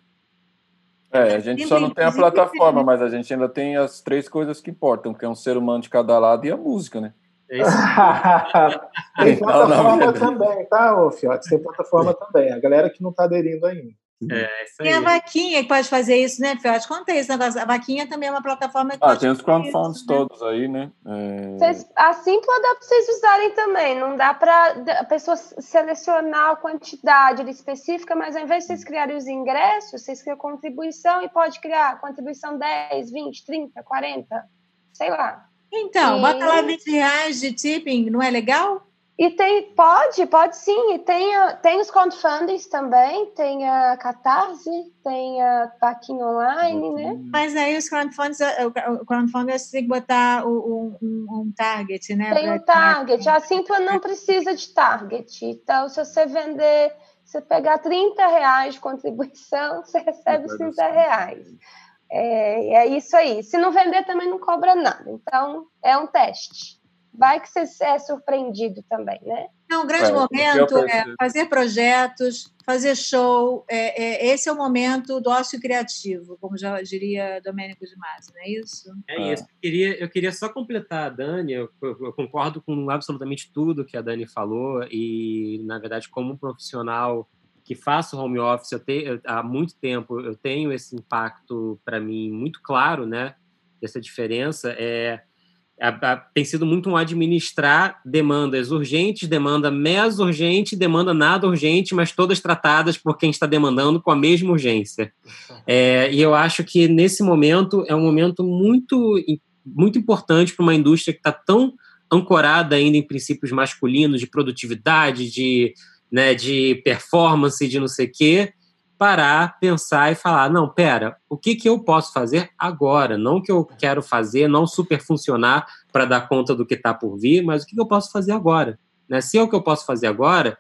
É, a gente só não tem a plataforma, mas a gente ainda tem as três coisas que importam, que é um ser humano de cada lado e a música, né? É tem plataforma também, tá, ô Fiote? Tem plataforma também. A galera que não está aderindo ainda. É, isso Tem a aí. vaquinha que pode fazer isso, né, Fiote? Conta isso, negócio. A vaquinha também é uma plataforma que Ah, pode tem os crowdfunds isso, né? todos aí, né? É, Vocês, a Simpla dá para vocês usarem também. Não dá para a pessoa selecionar a quantidade específica, mas ao invés de vocês criarem os ingressos, vocês criam contribuição e pode criar contribuição 10, 20, 30, 40, sei lá. Então, E- bota lá 20 reais de tipping, não é legal? E tem, pode, pode sim. E tem, a- tem os crowdfundings também, tem a Catarse, tem a Vaquinha Online, né? Mas aí os crowdfunds, o crowdfunding você tem que botar o- um, um- um target, né? Tem o target. A Simpla não precisa de target. Então, se você vender, se você pegar 30 reais de contribuição, você recebe os 30 reais. É, é isso aí. Se não vender, também não cobra nada. Então, é um teste. Vai que você é surpreendido também, né? Não, um grande É, que eu momento é fazer projetos, fazer show. é- é- esse é o momento do ócio criativo, como já diria Domênico de Masi, não é isso? É isso. Eu queria, eu queria só completar a Dani. Eu, eu- eu concordo com absolutamente tudo que a Dani falou. E, na verdade, como um profissional que faço home office eu te, eu- há muito tempo, eu tenho esse impacto para mim muito claro, né? Dessa diferença. É, a- a- tem sido muito um administrar demandas urgentes, demanda meso urgente, demanda nada urgente, mas todas tratadas por quem está demandando com a mesma urgência. É, e eu acho que nesse momento é um momento muito, muito importante para uma indústria que está tão ancorada ainda em princípios masculinos de produtividade, de, né, de performance, de não sei o quê, parar, pensar e falar, não, pera, o que, que eu posso fazer agora? Não que eu quero fazer, não super funcionar para dar conta do que está por vir, mas o que, que eu posso fazer agora? Né? Se é o que eu posso fazer agora,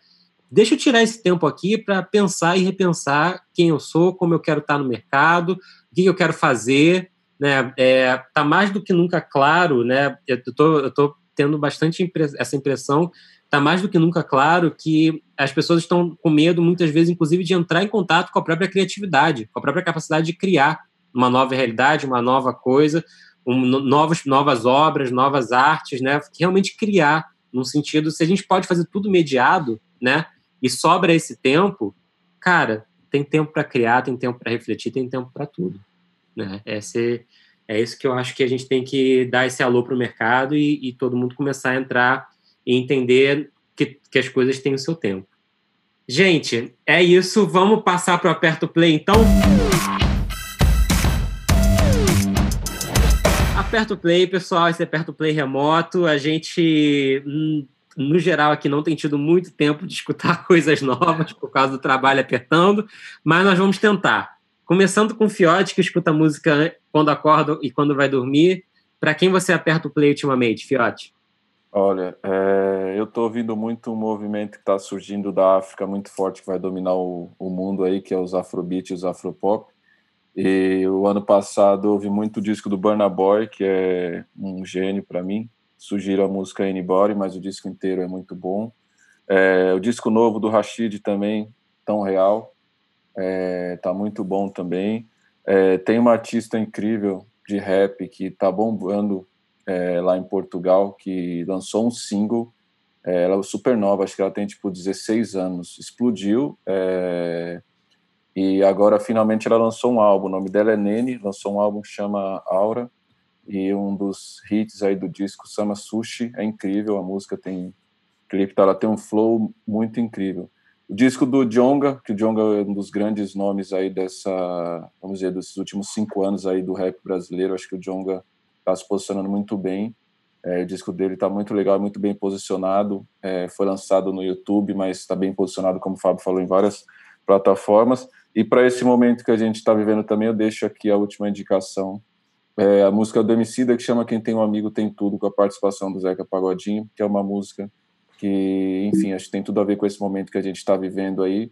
deixa eu tirar esse tempo aqui para pensar e repensar quem eu sou, como eu quero estar no mercado, o que eu quero fazer, né? É, tá mais do que nunca claro, né? Eu tô, eu tô tendo bastante impre- essa impressão, tá mais do que nunca claro que as pessoas estão com medo, muitas vezes, inclusive, de entrar em contato com a própria criatividade, com a própria capacidade de criar uma nova realidade, uma nova coisa, um, no- novos, novas obras, novas artes, né? Realmente criar, num sentido, se a gente pode fazer tudo mediado, né? E sobra esse tempo, cara, tem tempo para criar, tem tempo para refletir, tem tempo para tudo, né? Esse, é isso que eu acho que a gente tem que dar esse alô para o mercado e, e todo mundo começar a entrar e entender que, que as coisas têm o seu tempo. Gente, é isso. Vamos passar para o Aperto Play, então? Aperto Play, pessoal. Esse é Aperto Play remoto. A gente, hum, no geral, aqui não tem tido muito tempo de escutar coisas novas por causa do trabalho apertando, mas nós vamos tentar. Começando com o Fiote, que escuta música quando acorda e quando vai dormir. Para quem você aperta o play ultimamente, Fiote? Olha, é, eu estou ouvindo muito um movimento que está surgindo da África muito forte, que vai dominar o, o mundo aí, que é os Afrobeat e os Afropop. E o ano passado eu ouvi muito o disco do Burna Boy, que é um gênio para mim. Sugiro a música Anybody, mas o disco inteiro é muito bom. É, o disco novo do Rashid também, tão real, é, tá muito bom também. É, tem uma artista incrível de rap que tá bombando é, lá em Portugal, que lançou um single. É, ela é super nova, acho que ela tem tipo 16 anos. Explodiu. é, e agora finalmente ela lançou um álbum. O nome dela é Nene, lançou um álbum que chama Aura. E um dos hits aí do disco chama Sushi. É incrível, a música tem clipe, tá? ela tem um flow muito incrível. O disco do Jonga, que o Jonga é um dos grandes nomes aí dessa, vamos dizer, desses últimos cinco anos aí do rap brasileiro. Acho que o Jonga está se posicionando muito bem. É, o disco dele está muito legal, muito bem posicionado. É, foi lançado no YouTube, mas está bem posicionado, como o Fábio falou, em várias plataformas. E para esse momento que a gente está vivendo também, eu deixo aqui a última indicação. É a música do Emicida, que chama Quem Tem um Amigo Tem Tudo, com a participação do Zeca Pagodinho, que é uma música que, enfim, acho que tem tudo a ver com esse momento que a gente está vivendo aí.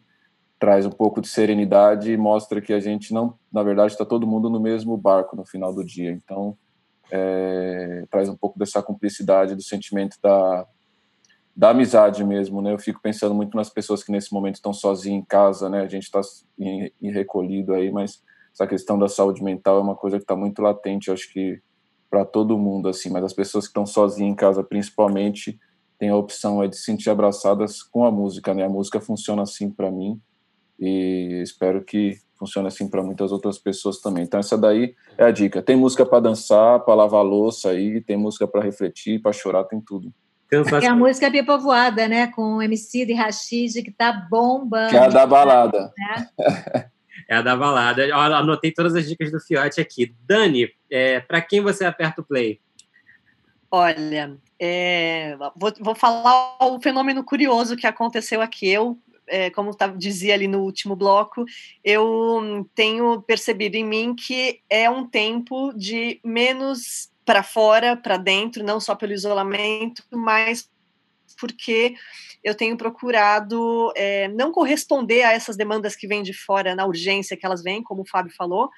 Traz um pouco de serenidade e mostra que a gente não, na verdade, está todo mundo no mesmo barco no final do dia. Então, é, traz um pouco dessa cumplicidade, do sentimento da, da amizade mesmo, né? Eu fico pensando muito nas pessoas que nesse momento estão sozinhas em casa, né? A gente está em, em recolhido aí, mas essa questão da saúde mental é uma coisa que está muito latente, acho que para todo mundo, assim. Mas as pessoas que estão sozinhas em casa, principalmente, têm a opção é de se sentir abraçadas com a música, né? A música funciona assim para mim. e espero que funcione assim para muitas outras pessoas também. Então essa daí é a dica. Tem música para dançar, para lavar louça aí, tem música para refletir, para chorar, tem tudo. E a música é Povoada, né? Com MC de Rashid, que tá bombando. Que é a da balada. Né? é a da balada. Eu anotei todas as dicas do Fiote aqui. Dani, é, para quem você aperta o play? Olha, é, vou, vou falar o fenômeno curioso que aconteceu aqui. Eu é, como dizia ali no último bloco, eu tenho percebido em mim que é um tempo de menos para fora, para dentro, não só pelo isolamento, mas porque eu tenho procurado é, não corresponder a essas demandas que vêm de fora na urgência que elas vêm, como o Fábio falou.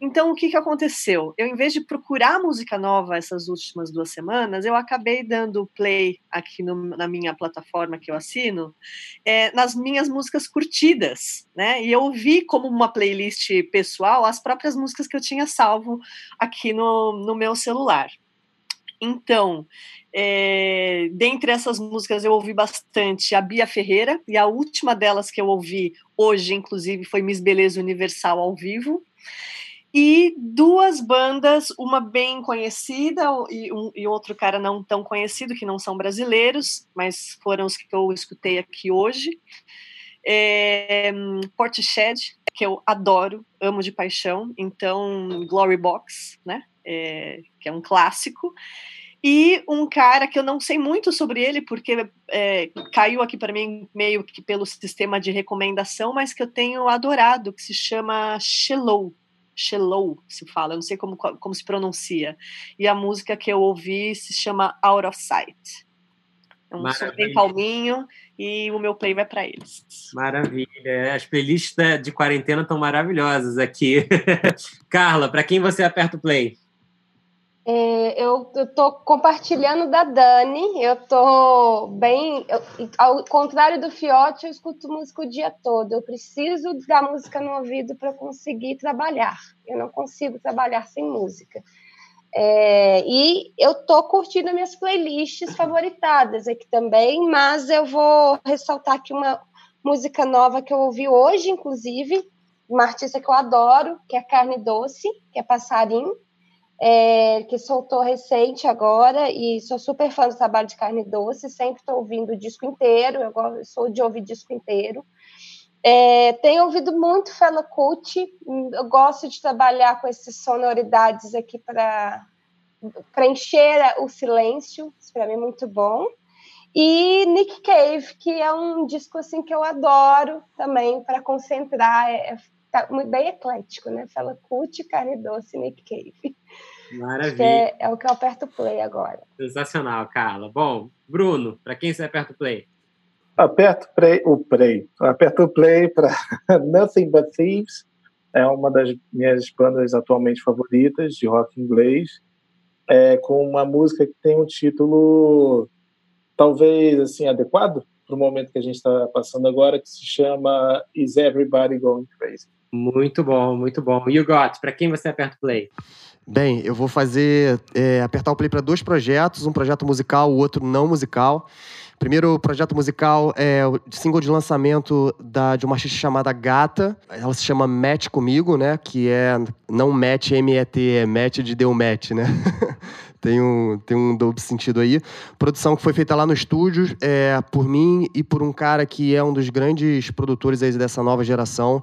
Então, o que, que aconteceu? Eu, em vez de procurar música nova essas últimas duas semanas, eu acabei dando play aqui no, na minha plataforma que eu assino, é, nas minhas músicas curtidas, né? E eu ouvi como uma playlist pessoal as próprias músicas que eu tinha salvo aqui no, no meu celular. Então, é, dentre essas músicas, eu ouvi bastante a Bia Ferreira, e a última delas que eu ouvi hoje, inclusive, foi Miss Beleza Universal ao vivo. E duas bandas, uma bem conhecida e, um, e outro cara não tão conhecido, que não são brasileiros, mas foram os que eu escutei aqui hoje. É, Portishead, que eu adoro, amo de paixão, então Glory Box, né? É, que é um clássico e um cara que eu não sei muito sobre ele, porque é, caiu aqui para mim meio que pelo sistema de recomendação, mas que eu tenho adorado, que se chama Shellow. Shellow, se fala, eu não sei como, como se pronuncia. E a música que eu ouvi se chama Out of Sight. É um som bem calminho e o meu play vai para eles. Maravilha. As playlists de quarentena estão maravilhosas aqui. Carla, para quem você aperta o play? É, eu estou compartilhando da Dani, eu estou bem. Eu, ao contrário do Fiote, eu escuto música o dia todo. Eu preciso da música no ouvido para conseguir trabalhar. Eu não consigo trabalhar sem música. É, e eu estou curtindo minhas playlists favoritadas aqui também, mas eu vou ressaltar aqui uma música nova que eu ouvi hoje, inclusive, uma artista que eu adoro, que é Carne Doce, que é Passarinho é, que soltou recente agora, e sou super fã do trabalho de Carne Doce, sempre estou ouvindo o disco inteiro, eu sou de ouvir disco inteiro. É, tenho ouvido muito Fela Kuti, eu gosto de trabalhar com essas sonoridades aqui para preencher o silêncio, isso para mim é muito bom. E Nick Cave, que é um disco assim que eu adoro também para concentrar, é, tá bem eclético, né? Fala Cut, Carne Doce, Nick Cave. Maravilha. É, é, o que eu aperto play agora. Sensacional, Carla. Bom, Bruno, para quem você aperta o play? Aperto play, o play. Aperto o play para Nothing But Thieves. É uma das minhas bandas atualmente favoritas de rock inglês, é, com uma música que tem um título talvez assim adequado para o momento que a gente está passando agora, que se chama Is Everybody Going Crazy? Muito bom, muito bom. E o Got, para quem você aperta o play? Bem, eu vou fazer é, apertar o play para dois projetos, um projeto musical, o outro não musical. Primeiro projeto musical é o single de lançamento da, de uma artista chamada Gata. Ela se chama Match Comigo, né? Que é não match M-E-T, é match de deu match, né? tem um, tem um duplo sentido aí. Produção que foi feita lá no estúdio é, por mim e por um cara que é um dos grandes produtores aí dessa nova geração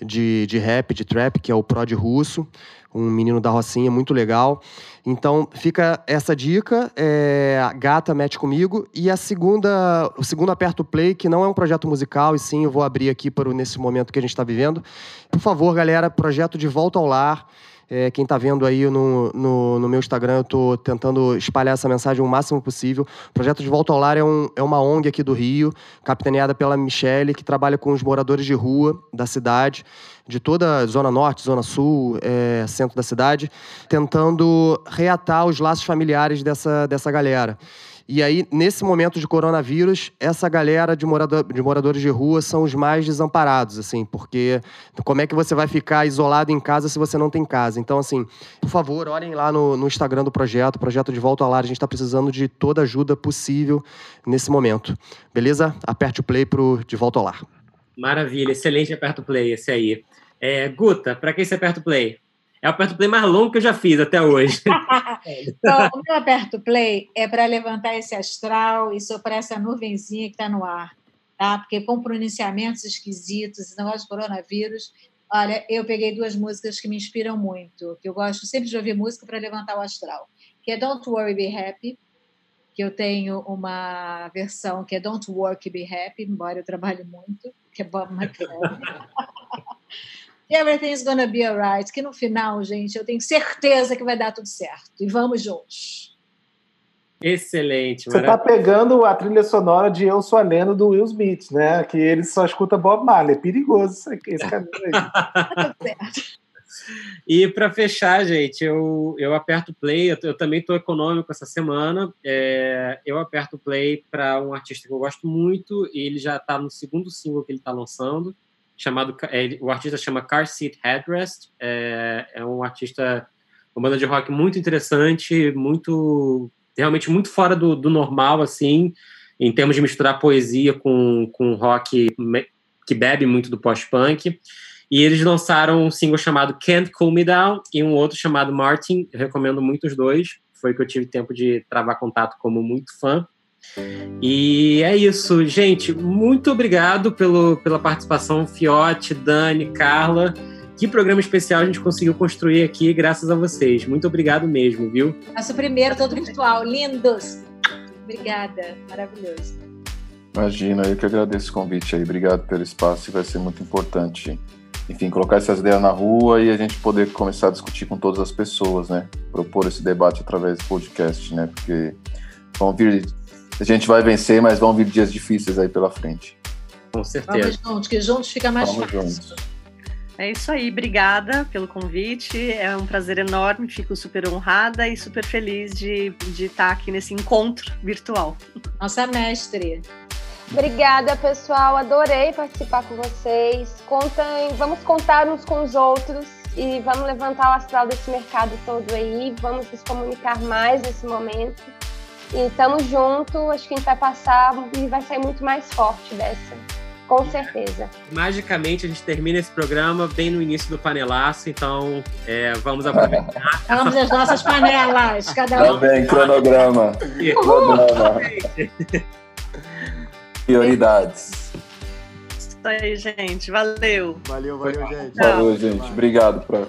de, de rap, de trap, que é o Prod Russo um menino da Rocinha, muito legal. Então, fica essa dica, é, Gata Mete Comigo. E a segunda, o segundo Aperto Play, que não é um projeto musical, e sim, eu vou abrir aqui para nesse momento que a gente está vivendo. Por favor, galera, projeto de Volta ao Lar. É, quem está vendo aí no, no, no, meu Instagram, eu estou tentando espalhar essa mensagem o máximo possível. O projeto de Volta ao Lar é, um, é uma ONG aqui do Rio, capitaneada pela Michele, que trabalha com os moradores de rua da cidade de toda a Zona Norte, Zona Sul, é, centro da cidade, tentando reatar os laços familiares dessa, dessa galera. E aí, nesse momento de coronavírus, essa galera de, morador, de moradores de rua são os mais desamparados, assim, porque como é que você vai ficar isolado em casa se você não tem casa? Então, assim, por favor, olhem lá no, no Instagram do projeto, projeto de Volta ao Lar, a gente está precisando de toda ajuda possível nesse momento. Beleza? Aperte o play pro De Volta ao Lar. Maravilha, excelente aperto play esse aí. É, Guta, para quem você aperta o play? É o aperto play mais longo que eu já fiz até hoje. então, o meu aperto play é para levantar esse astral e soprar essa nuvenzinha que está no ar. Tá? Porque com pronunciamentos esquisitos, esse negócio de coronavírus, olha, eu peguei duas músicas que me inspiram muito, que eu gosto sempre de ouvir música para levantar o astral, que é Don't Worry, Be Happy, que eu tenho uma versão que é Don't Work, Be Happy, embora eu trabalhe muito, que é Bob McFerrin. Everything's gonna be alright, que no final, gente, eu tenho certeza que vai dar tudo certo. E vamos juntos. Excelente. Você está pegando a trilha sonora de Eu Sou a Lenda do Will Smith, né? Que ele só escuta Bob Marley. É perigoso esse caminho aí. Tá e para fechar, gente, eu, eu aperto play. Eu, eu também estou econômico essa semana. É, eu aperto play para um artista que eu gosto muito. E ele já está no segundo single que ele está lançando chamado é, o artista chama Car Seat Headrest é, é um artista uma banda de rock muito interessante muito realmente muito fora do, do normal assim em termos de misturar poesia com, com rock que bebe muito do post-punk. E eles lançaram um single chamado Can't Cool Me Down e um outro chamado Martin eu recomendo muito os dois foi que eu tive tempo de travar contato como muito fã e é isso, gente. Muito obrigado pelo, pela participação, Fiote, Dani, Carla. Que programa especial a gente conseguiu construir aqui, graças a vocês. Muito obrigado mesmo, viu? Nosso primeiro todo virtual. Lindos! Obrigada, maravilhoso. Imagina, eu que agradeço o convite aí. Obrigado pelo espaço e vai ser muito importante. Enfim, colocar essas ideias na rua e a gente poder começar a discutir com todas as pessoas, né? Propor esse debate através do podcast, né? Porque vão vir a gente vai vencer, mas vão vir dias difíceis aí pela frente. Com certeza. Vamos juntos, que juntos fica mais Vamos fácil. Juntos. É isso aí, obrigada pelo convite. É um prazer enorme, fico super honrada e super feliz de, de estar aqui nesse encontro virtual. Nossa mestre. Obrigada, pessoal. Adorei participar com vocês. Contem, vamos contar uns com os outros e vamos levantar o astral desse mercado todo aí. Vamos nos comunicar mais nesse momento. E estamos juntos, acho que a gente vai passar e vai sair muito mais forte dessa. Com certeza. Magicamente, a gente termina esse programa bem no início do panelaço, então é, vamos aproveitar. Vamos às nossas panelas, cada um. Também, cronograma. cronograma. Prioridades. Isso aí, gente. Valeu. Valeu, valeu, gente. Valeu, gente. Obrigado. Pra...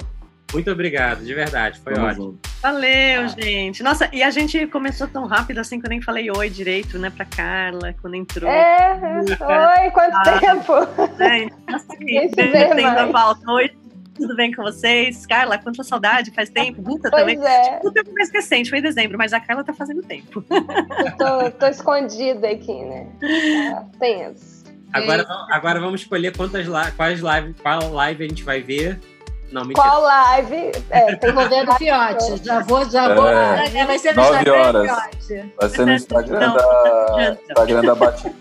Muito obrigado, de verdade, foi Vamos ótimo. Junto. Valeu, ah. gente. Nossa, e a gente começou tão rápido assim que eu nem falei oi direito, né, pra Carla, quando entrou. É, oi, quanto ah, tempo? É, assim, a volta. Oi, tudo bem com vocês? Carla, quanta saudade, faz tempo. Guta também. É. O tempo mais recente, foi em dezembro, mas a Carla tá fazendo tempo. Eu tô, tô escondida aqui, né? Tá tenso. Agora, agora vamos escolher quantas quais live, qual live a gente vai ver não, mentira. Qual live? É, tem envolvendo o Fiote. Já vou, já vou. É, é vai ser no Instagram horas. Fiote. Vai ser no Instagram da, Instagram da Batida.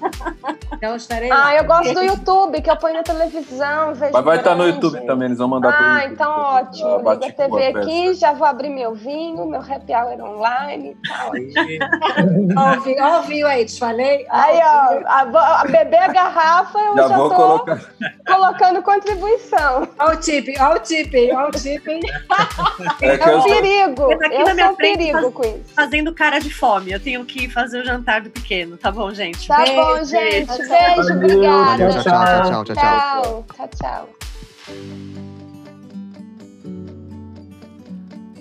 Então estarei Ah, lá. eu gosto do YouTube, que eu ponho na televisão. Vejo Mas vai estar no YouTube também, eles vão mandar ah, Ah, então ótimo. Liga a TV aqui, já vou abrir meu vinho, meu happy hour online. Tá ótimo. Ó o vinho aí, te falei. Aí, ó, a, a beber a garrafa, eu já, já vou tô colocar. colocando contribuição. Olha o tip, olha o tip tipping, olha o tipping. É, é um perigo. Eu sou um perigo faz, com isso. Fazendo cara de fome. Eu tenho que fazer o jantar do pequeno, tá bom, gente? Tá beijo, bom, gente. Beijo, beijo obrigada. Tchau, tchau, tchau, tchau. Tchau, tchau, tchau.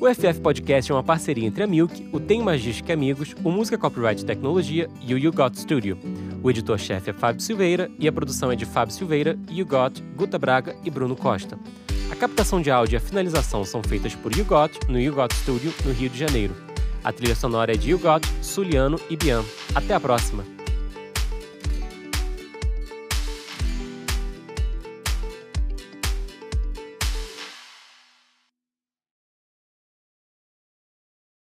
O FF Podcast é uma parceria entre a Milk, o Tem Magística Amigos, o Música Copyright Tecnologia e o You Got Studio. O editor-chefe é Fábio Silveira e a produção é de Fábio Silveira, You Got, Guta Braga e Bruno Costa. A captação de áudio e a finalização são feitas por YouGot no YouGot Studio, no Rio de Janeiro. A trilha sonora é de YouGot, Suliano e Bian. Até a próxima!